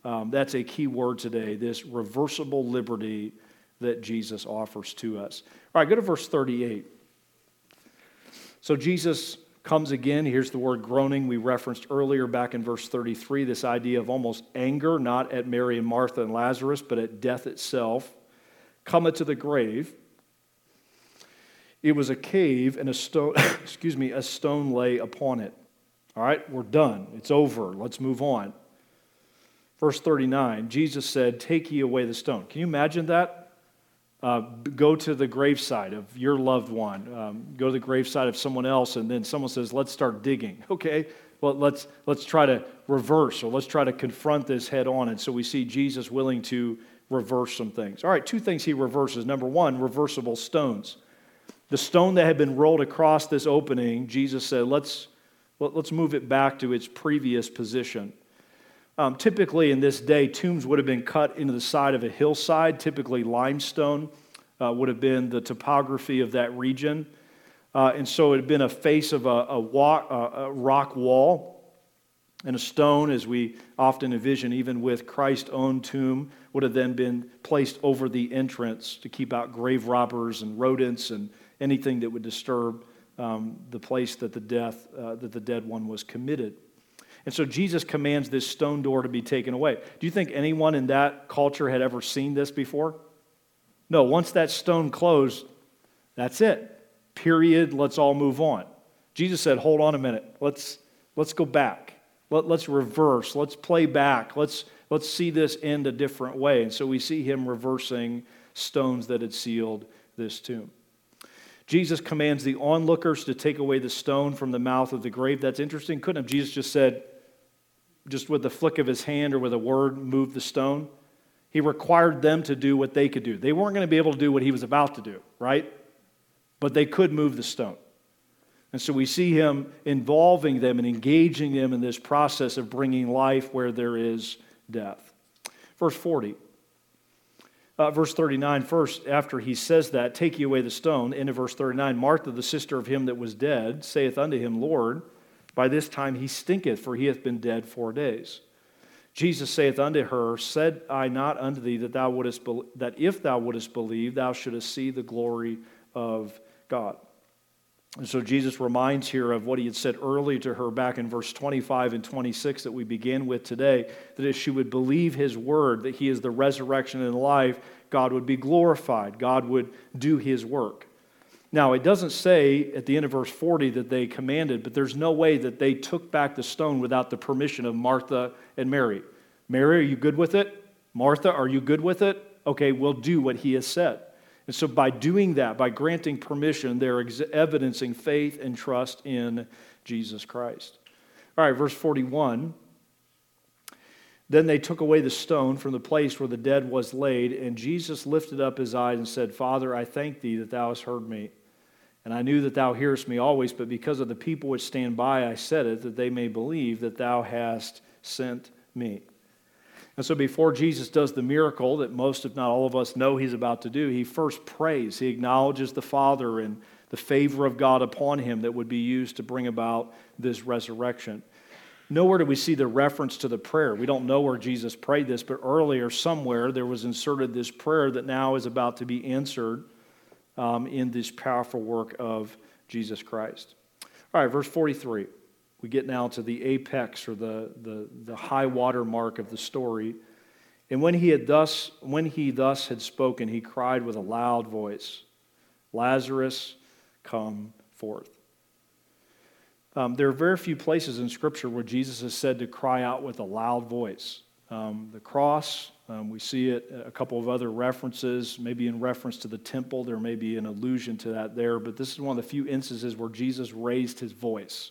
Um, that's a key word today this reversible liberty that Jesus offers to us. All right, go to verse 38. So Jesus comes again. Here's the word groaning we referenced earlier back in verse 33 this idea of almost anger, not at Mary and Martha and Lazarus, but at death itself. Cometh to the grave. It was a cave, and a stone, excuse me, a stone lay upon it. All right, we're done. It's over. Let's move on. Verse 39 Jesus said, Take ye away the stone. Can you imagine that? Uh, go to the graveside of your loved one. Um, go to the graveside of someone else, and then someone says, Let's start digging. Okay, well, let's, let's try to reverse or let's try to confront this head on. And so we see Jesus willing to reverse some things. All right, two things he reverses. Number one, reversible stones. The stone that had been rolled across this opening, Jesus said, Let's well, let's move it back to its previous position. Um, typically, in this day, tombs would have been cut into the side of a hillside. Typically, limestone uh, would have been the topography of that region. Uh, and so it had been a face of a, a, walk, a rock wall and a stone, as we often envision, even with Christ's own tomb, would have then been placed over the entrance to keep out grave robbers and rodents and anything that would disturb um, the place that the death uh, that the dead one was committed. And so Jesus commands this stone door to be taken away. Do you think anyone in that culture had ever seen this before? No, once that stone closed, that's it. Period. Let's all move on. Jesus said, Hold on a minute. Let's, let's go back. Let, let's reverse. Let's play back. Let's, let's see this end a different way. And so we see him reversing stones that had sealed this tomb. Jesus commands the onlookers to take away the stone from the mouth of the grave. That's interesting. Couldn't have Jesus just said, just with the flick of his hand or with a word, move the stone? He required them to do what they could do. They weren't going to be able to do what he was about to do, right? But they could move the stone. And so we see him involving them and engaging them in this process of bringing life where there is death. Verse 40. Uh, verse 39, first, after he says that, take ye away the stone. Into verse 39, Martha, the sister of him that was dead, saith unto him, Lord, by this time he stinketh, for he hath been dead four days. Jesus saith unto her, Said I not unto thee that thou wouldest be- that if thou wouldest believe, thou shouldest see the glory of God? And so Jesus reminds here of what he had said earlier to her back in verse 25 and 26 that we begin with today that if she would believe his word, that he is the resurrection and life, God would be glorified. God would do his work. Now, it doesn't say at the end of verse 40 that they commanded, but there's no way that they took back the stone without the permission of Martha and Mary. Mary, are you good with it? Martha, are you good with it? Okay, we'll do what he has said. And so, by doing that, by granting permission, they're ex- evidencing faith and trust in Jesus Christ. All right, verse 41. Then they took away the stone from the place where the dead was laid, and Jesus lifted up his eyes and said, Father, I thank thee that thou hast heard me. And I knew that thou hearest me always, but because of the people which stand by, I said it, that they may believe that thou hast sent me. And so, before Jesus does the miracle that most, if not all of us, know he's about to do, he first prays. He acknowledges the Father and the favor of God upon him that would be used to bring about this resurrection. Nowhere do we see the reference to the prayer. We don't know where Jesus prayed this, but earlier, somewhere, there was inserted this prayer that now is about to be answered um, in this powerful work of Jesus Christ. All right, verse 43 we get now to the apex or the, the, the high water mark of the story. And when he had thus, when he thus had spoken, he cried with a loud voice, Lazarus, come forth. Um, there are very few places in Scripture where Jesus is said to cry out with a loud voice. Um, the cross, um, we see it, a couple of other references, maybe in reference to the temple, there may be an allusion to that there, but this is one of the few instances where Jesus raised his voice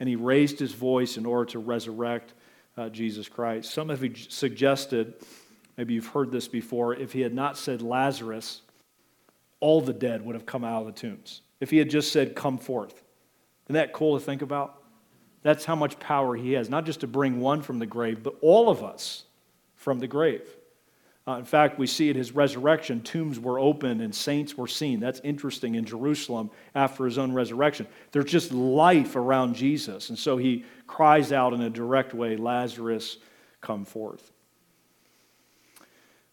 and he raised his voice in order to resurrect uh, Jesus Christ. Some have suggested, maybe you've heard this before, if he had not said Lazarus, all the dead would have come out of the tombs. If he had just said, Come forth. Isn't that cool to think about? That's how much power he has, not just to bring one from the grave, but all of us from the grave. Uh, in fact, we see at his resurrection, tombs were opened and saints were seen. That's interesting in Jerusalem after his own resurrection. There's just life around Jesus. And so he cries out in a direct way Lazarus, come forth.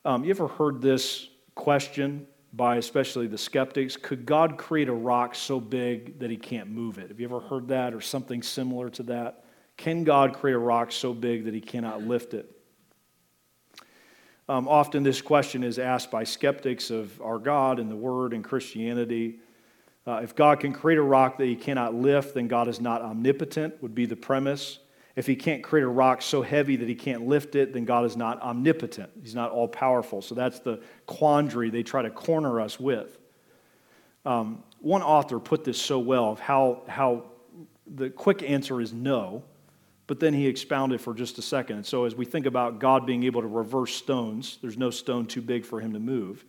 Um, you ever heard this question by especially the skeptics? Could God create a rock so big that he can't move it? Have you ever heard that or something similar to that? Can God create a rock so big that he cannot lift it? Um, often this question is asked by skeptics of our God and the Word and Christianity. Uh, if God can create a rock that he cannot lift, then God is not omnipotent, would be the premise. If he can't create a rock so heavy that he can't lift it, then God is not omnipotent. He's not all powerful. So that's the quandary they try to corner us with. Um, one author put this so well of how, how the quick answer is no, but then he expounded for just a second. And so, as we think about God being able to reverse stones, there's no stone too big for him to move.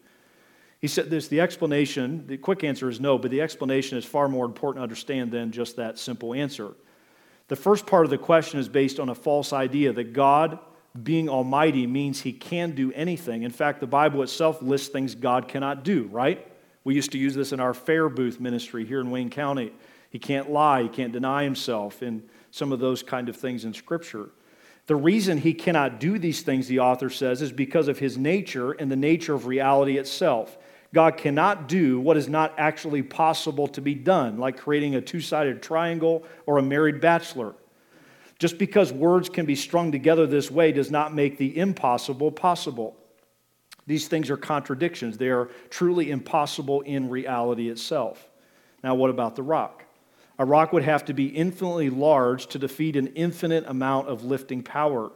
He said this the explanation, the quick answer is no, but the explanation is far more important to understand than just that simple answer. The first part of the question is based on a false idea that God being almighty means he can do anything. In fact, the Bible itself lists things God cannot do, right? We used to use this in our fair booth ministry here in Wayne County. He can't lie, he can't deny himself, and some of those kind of things in Scripture. The reason he cannot do these things, the author says, is because of his nature and the nature of reality itself. God cannot do what is not actually possible to be done, like creating a two sided triangle or a married bachelor. Just because words can be strung together this way does not make the impossible possible. These things are contradictions. They are truly impossible in reality itself. Now, what about the rock? A rock would have to be infinitely large to defeat an infinite amount of lifting power.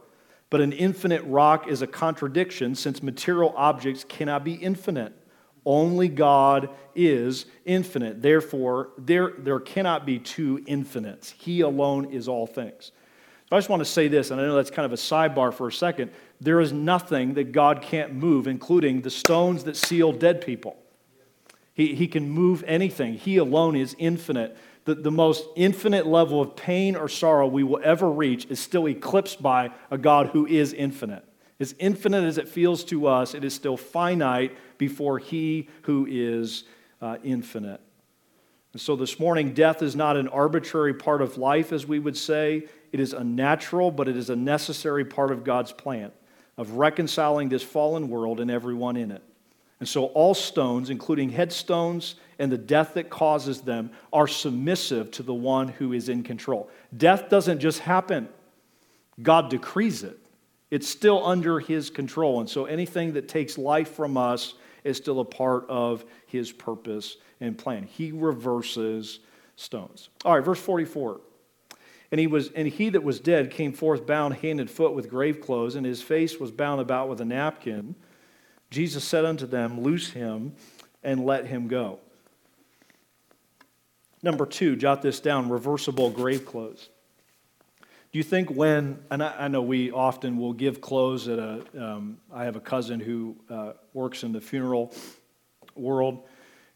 But an infinite rock is a contradiction since material objects cannot be infinite. Only God is infinite. Therefore, there, there cannot be two infinites. He alone is all things. So I just want to say this, and I know that's kind of a sidebar for a second. There is nothing that God can't move, including the stones that seal dead people. He, he can move anything. He alone is infinite. The, the most infinite level of pain or sorrow we will ever reach is still eclipsed by a God who is infinite. As infinite as it feels to us, it is still finite before He who is uh, infinite. And so this morning, death is not an arbitrary part of life, as we would say. It is unnatural, but it is a necessary part of God's plan of reconciling this fallen world and everyone in it. And so all stones, including headstones and the death that causes them, are submissive to the one who is in control. Death doesn't just happen, God decrees it. It's still under his control. And so anything that takes life from us is still a part of his purpose and plan. He reverses stones. All right, verse 44. And he, was, and he that was dead came forth bound hand and foot with grave clothes, and his face was bound about with a napkin. Jesus said unto them, Loose him and let him go. Number two, jot this down reversible grave clothes. Do you think when, and I, I know we often will give clothes at a. Um, I have a cousin who uh, works in the funeral world.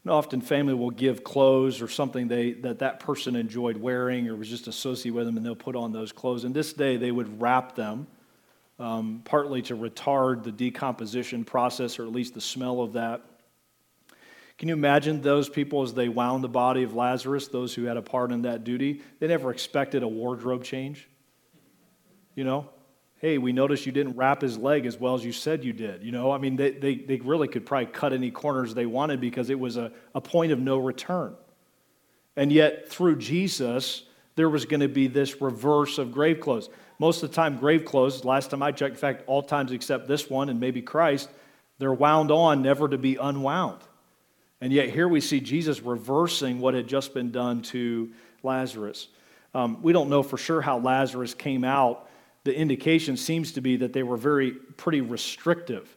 And often family will give clothes or something they, that that person enjoyed wearing or was just associated with them, and they'll put on those clothes. And this day they would wrap them, um, partly to retard the decomposition process or at least the smell of that. Can you imagine those people as they wound the body of Lazarus, those who had a part in that duty? They never expected a wardrobe change. You know, hey, we noticed you didn't wrap his leg as well as you said you did. You know, I mean, they, they, they really could probably cut any corners they wanted because it was a, a point of no return. And yet, through Jesus, there was going to be this reverse of grave clothes. Most of the time, grave clothes, last time I checked, in fact, all times except this one and maybe Christ, they're wound on, never to be unwound. And yet, here we see Jesus reversing what had just been done to Lazarus. Um, we don't know for sure how Lazarus came out the indication seems to be that they were very pretty restrictive.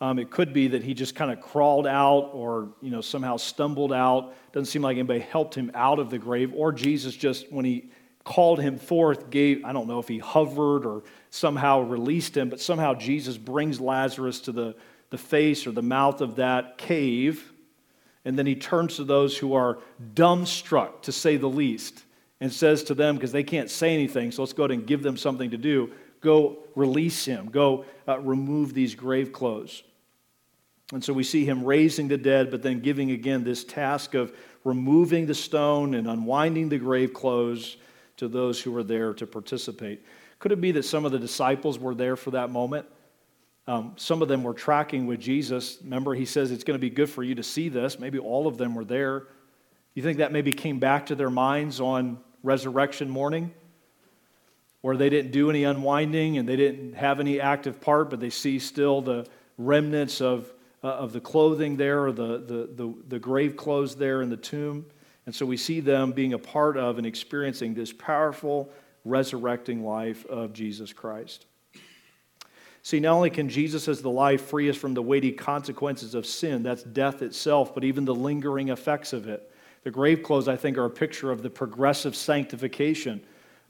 Um, it could be that he just kind of crawled out or you know somehow stumbled out. Doesn't seem like anybody helped him out of the grave, or Jesus just when he called him forth gave I don't know if he hovered or somehow released him, but somehow Jesus brings Lazarus to the, the face or the mouth of that cave, and then he turns to those who are dumbstruck, to say the least and says to them, because they can't say anything, so let's go ahead and give them something to do go release him, go uh, remove these grave clothes. And so we see him raising the dead, but then giving again this task of removing the stone and unwinding the grave clothes to those who were there to participate. Could it be that some of the disciples were there for that moment? Um, some of them were tracking with Jesus. Remember, he says it's going to be good for you to see this. Maybe all of them were there. You think that maybe came back to their minds on resurrection morning, where they didn't do any unwinding and they didn't have any active part, but they see still the remnants of, uh, of the clothing there or the, the, the, the grave clothes there in the tomb. And so we see them being a part of and experiencing this powerful resurrecting life of Jesus Christ. See, not only can Jesus as the life free us from the weighty consequences of sin, that's death itself, but even the lingering effects of it. The grave clothes, I think, are a picture of the progressive sanctification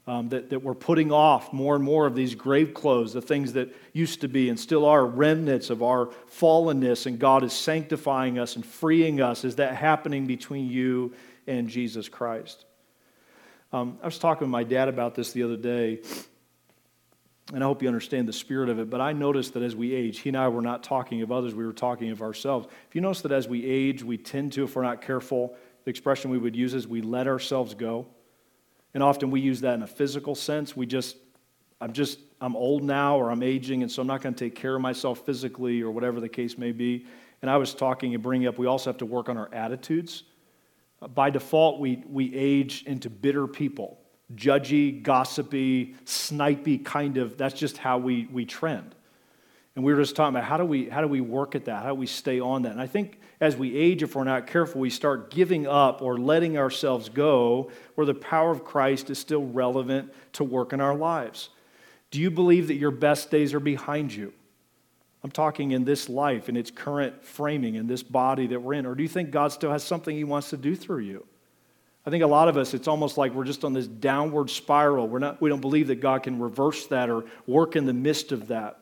um, that, that we're putting off more and more of these grave clothes, the things that used to be and still are remnants of our fallenness, and God is sanctifying us and freeing us. Is that happening between you and Jesus Christ? Um, I was talking to my dad about this the other day, and I hope you understand the spirit of it, but I noticed that as we age, he and I were not talking of others, we were talking of ourselves. If you notice that as we age, we tend to, if we're not careful, the expression we would use is we let ourselves go. And often we use that in a physical sense. We just, I'm just, I'm old now or I'm aging, and so I'm not going to take care of myself physically or whatever the case may be. And I was talking and bringing up, we also have to work on our attitudes. By default, we, we age into bitter people judgy, gossipy, snipey kind of, that's just how we, we trend. And we were just talking about how do we how do we work at that? How do we stay on that? And I think as we age, if we're not careful, we start giving up or letting ourselves go where the power of Christ is still relevant to work in our lives. Do you believe that your best days are behind you? I'm talking in this life, in its current framing, in this body that we're in. Or do you think God still has something He wants to do through you? I think a lot of us, it's almost like we're just on this downward spiral. We're not, we don't believe that God can reverse that or work in the midst of that.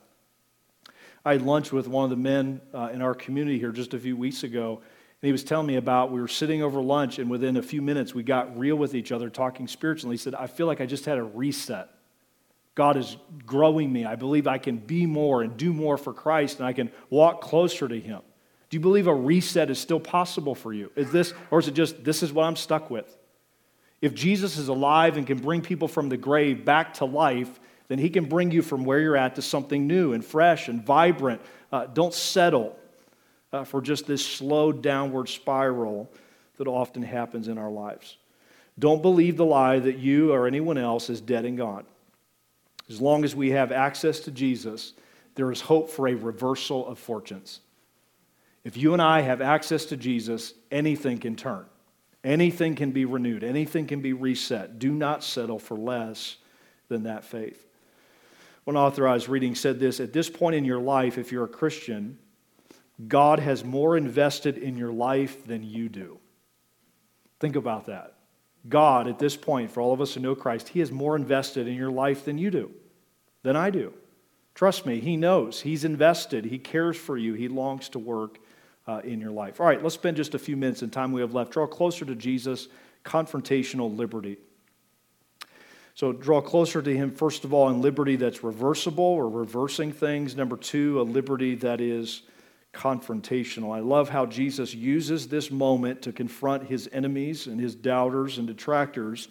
I had lunch with one of the men uh, in our community here just a few weeks ago, and he was telling me about we were sitting over lunch, and within a few minutes, we got real with each other, talking spiritually. He said, I feel like I just had a reset. God is growing me. I believe I can be more and do more for Christ, and I can walk closer to Him. Do you believe a reset is still possible for you? Is this, or is it just, this is what I'm stuck with? If Jesus is alive and can bring people from the grave back to life, then he can bring you from where you're at to something new and fresh and vibrant. Uh, don't settle uh, for just this slow downward spiral that often happens in our lives. Don't believe the lie that you or anyone else is dead and gone. As long as we have access to Jesus, there is hope for a reversal of fortunes. If you and I have access to Jesus, anything can turn. Anything can be renewed. Anything can be reset. Do not settle for less than that faith. One authorized reading said this At this point in your life, if you're a Christian, God has more invested in your life than you do. Think about that. God, at this point, for all of us who know Christ, He is more invested in your life than you do, than I do. Trust me, He knows. He's invested. He cares for you. He longs to work uh, in your life. All right, let's spend just a few minutes in time we have left. Draw closer to Jesus, confrontational liberty. So draw closer to Him, first of all, in liberty that's reversible or reversing things. Number two, a liberty that is confrontational. I love how Jesus uses this moment to confront his enemies and his doubters and detractors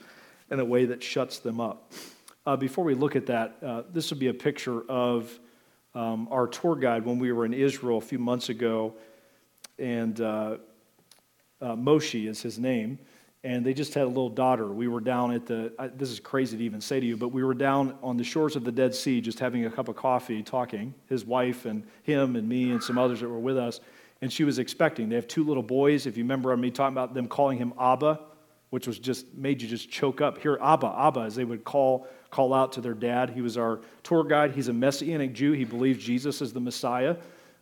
in a way that shuts them up. Uh, before we look at that, uh, this would be a picture of um, our tour guide when we were in Israel a few months ago and uh, uh, Moshe is his name. And they just had a little daughter. We were down at the, I, this is crazy to even say to you, but we were down on the shores of the Dead Sea just having a cup of coffee, talking, his wife and him and me and some others that were with us. And she was expecting. They have two little boys. If you remember me talking about them calling him Abba, which was just made you just choke up. Here, Abba, Abba, as they would call, call out to their dad. He was our tour guide. He's a Messianic Jew. He believes Jesus is the Messiah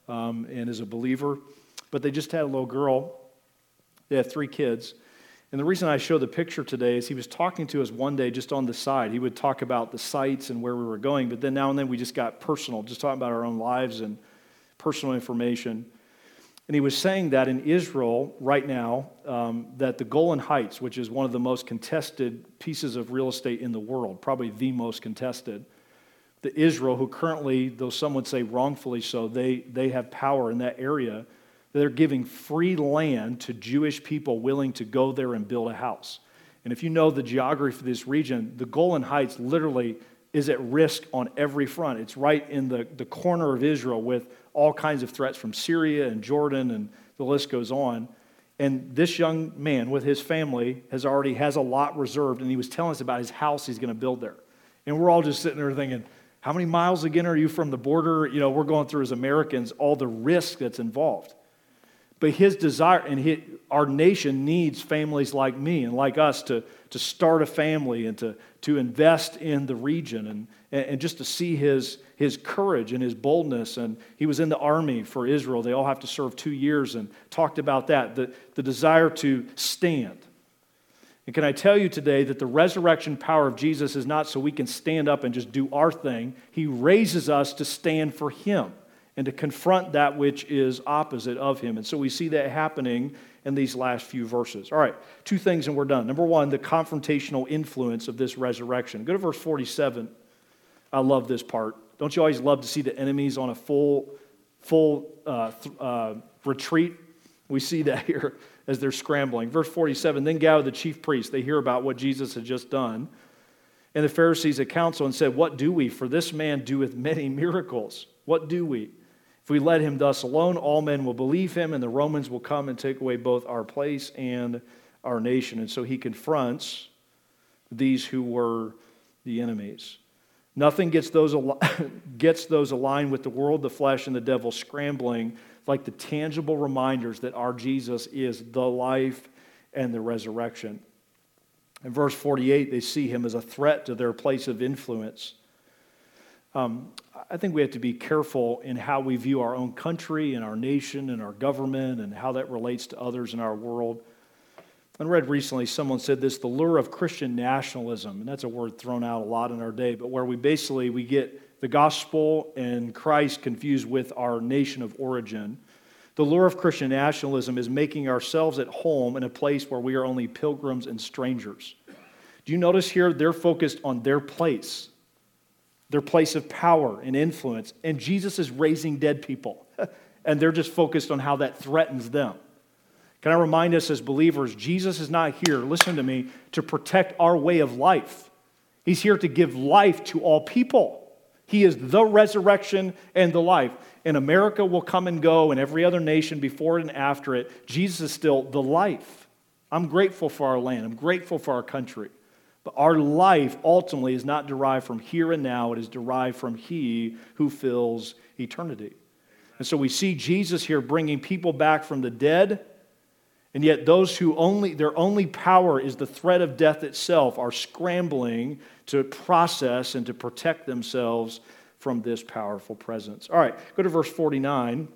um, and is a believer but they just had a little girl. They had three kids. And the reason I show the picture today is he was talking to us one day just on the side. He would talk about the sites and where we were going, but then now and then we just got personal, just talking about our own lives and personal information. And he was saying that in Israel right now, um, that the Golan Heights, which is one of the most contested pieces of real estate in the world, probably the most contested, the Israel, who currently, though some would say wrongfully so, they, they have power in that area they're giving free land to Jewish people willing to go there and build a house. And if you know the geography of this region, the Golan Heights literally is at risk on every front. It's right in the, the corner of Israel with all kinds of threats from Syria and Jordan, and the list goes on. And this young man with his family has already has a lot reserved, and he was telling us about his house he's going to build there. And we're all just sitting there thinking, how many miles again are you from the border? You know, we're going through as Americans all the risk that's involved. But his desire, and his, our nation needs families like me and like us to, to start a family and to, to invest in the region and, and just to see his, his courage and his boldness. And he was in the army for Israel. They all have to serve two years and talked about that the, the desire to stand. And can I tell you today that the resurrection power of Jesus is not so we can stand up and just do our thing, He raises us to stand for Him and to confront that which is opposite of him. And so we see that happening in these last few verses. All right, two things and we're done. Number one, the confrontational influence of this resurrection. Go to verse 47. I love this part. Don't you always love to see the enemies on a full, full uh, th- uh, retreat? We see that here as they're scrambling. Verse 47 Then gathered the chief priests. They hear about what Jesus had just done. And the Pharisees at council and said, What do we? For this man doeth many miracles. What do we? If we let him thus alone, all men will believe him, and the Romans will come and take away both our place and our nation. And so he confronts these who were the enemies. Nothing gets those, gets those aligned with the world, the flesh, and the devil scrambling like the tangible reminders that our Jesus is the life and the resurrection. In verse 48, they see him as a threat to their place of influence. Um, I think we have to be careful in how we view our own country and our nation and our government and how that relates to others in our world. I read recently someone said this the lure of Christian nationalism, and that's a word thrown out a lot in our day, but where we basically we get the gospel and Christ confused with our nation of origin. The lure of Christian nationalism is making ourselves at home in a place where we are only pilgrims and strangers. Do you notice here they're focused on their place? Their place of power and influence. And Jesus is raising dead people, and they're just focused on how that threatens them. Can I remind us as believers, Jesus is not here, listen to me, to protect our way of life. He's here to give life to all people. He is the resurrection and the life. And America will come and go, and every other nation before and after it. Jesus is still the life. I'm grateful for our land, I'm grateful for our country. But our life ultimately is not derived from here and now, it is derived from He who fills eternity. And so we see Jesus here bringing people back from the dead, and yet those who only, their only power is the threat of death itself, are scrambling to process and to protect themselves from this powerful presence. All right, go to verse 49.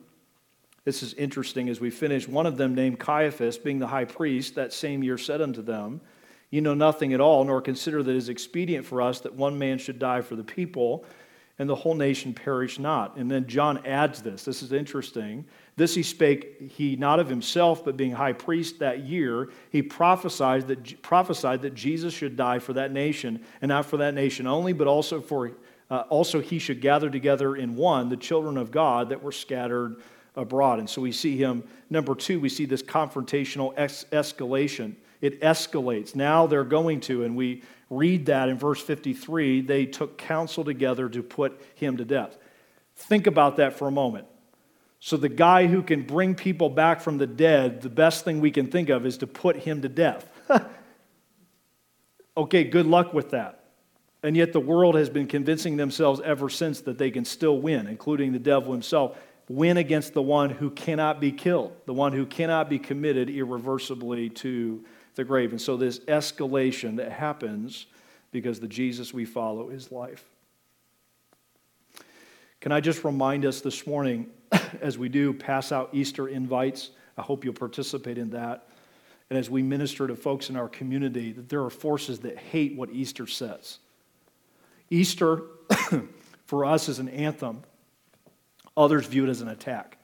This is interesting as we finish. One of them, named Caiaphas, being the high priest, that same year said unto them, you know nothing at all, nor consider that it is expedient for us that one man should die for the people, and the whole nation perish not. And then John adds this. This is interesting. This he spake he not of himself, but being high priest that year, he prophesied that, prophesied that Jesus should die for that nation, and not for that nation only, but also for uh, also he should gather together in one the children of God that were scattered abroad. And so we see him. Number two, we see this confrontational ex- escalation it escalates. Now they're going to, and we read that in verse 53 they took counsel together to put him to death. Think about that for a moment. So, the guy who can bring people back from the dead, the best thing we can think of is to put him to death. okay, good luck with that. And yet, the world has been convincing themselves ever since that they can still win, including the devil himself win against the one who cannot be killed, the one who cannot be committed irreversibly to the grave. And so, this escalation that happens because the Jesus we follow is life. Can I just remind us this morning, as we do pass out Easter invites, I hope you'll participate in that. And as we minister to folks in our community, that there are forces that hate what Easter says. Easter, for us, is an anthem, others view it as an attack.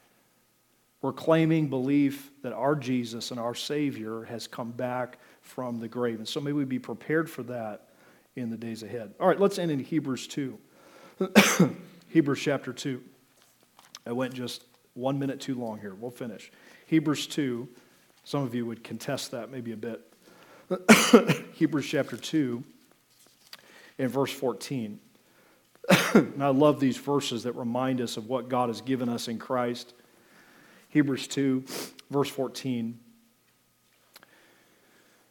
We're claiming belief that our Jesus and our Savior has come back from the grave. And so may we be prepared for that in the days ahead. All right, let's end in Hebrews 2. Hebrews chapter 2. I went just one minute too long here. We'll finish. Hebrews 2. Some of you would contest that maybe a bit. Hebrews chapter 2 and verse 14. and I love these verses that remind us of what God has given us in Christ Hebrews 2, verse 14.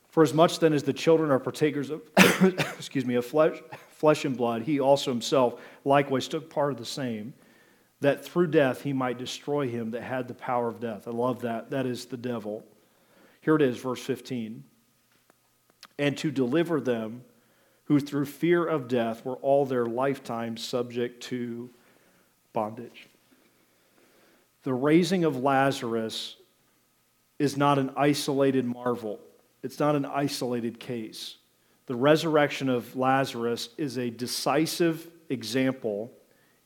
For as much then as the children are partakers of, excuse me, of flesh, flesh and blood, he also himself likewise took part of the same, that through death he might destroy him that had the power of death. I love that. That is the devil. Here it is, verse 15. And to deliver them who through fear of death were all their lifetime subject to bondage the raising of Lazarus is not an isolated marvel, it's not an isolated case. The resurrection of Lazarus is a decisive example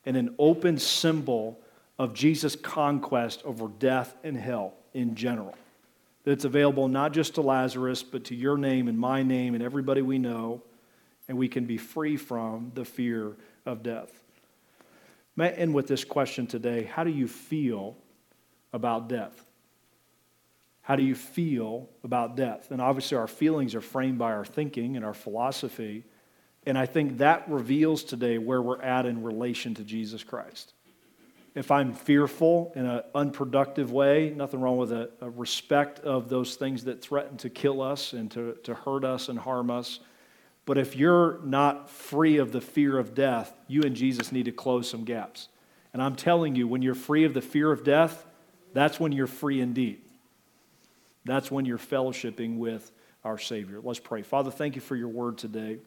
and an open symbol of Jesus' conquest over death and hell in general. that's available not just to Lazarus, but to your name and my name and everybody we know, and we can be free from the fear of death. May I end with this question today How do you feel about death? How do you feel about death? And obviously, our feelings are framed by our thinking and our philosophy. And I think that reveals today where we're at in relation to Jesus Christ. If I'm fearful in an unproductive way, nothing wrong with a, a respect of those things that threaten to kill us and to, to hurt us and harm us. But if you're not free of the fear of death, you and Jesus need to close some gaps. And I'm telling you, when you're free of the fear of death, that's when you're free indeed. That's when you're fellowshipping with our Savior. Let's pray. Father, thank you for your word today.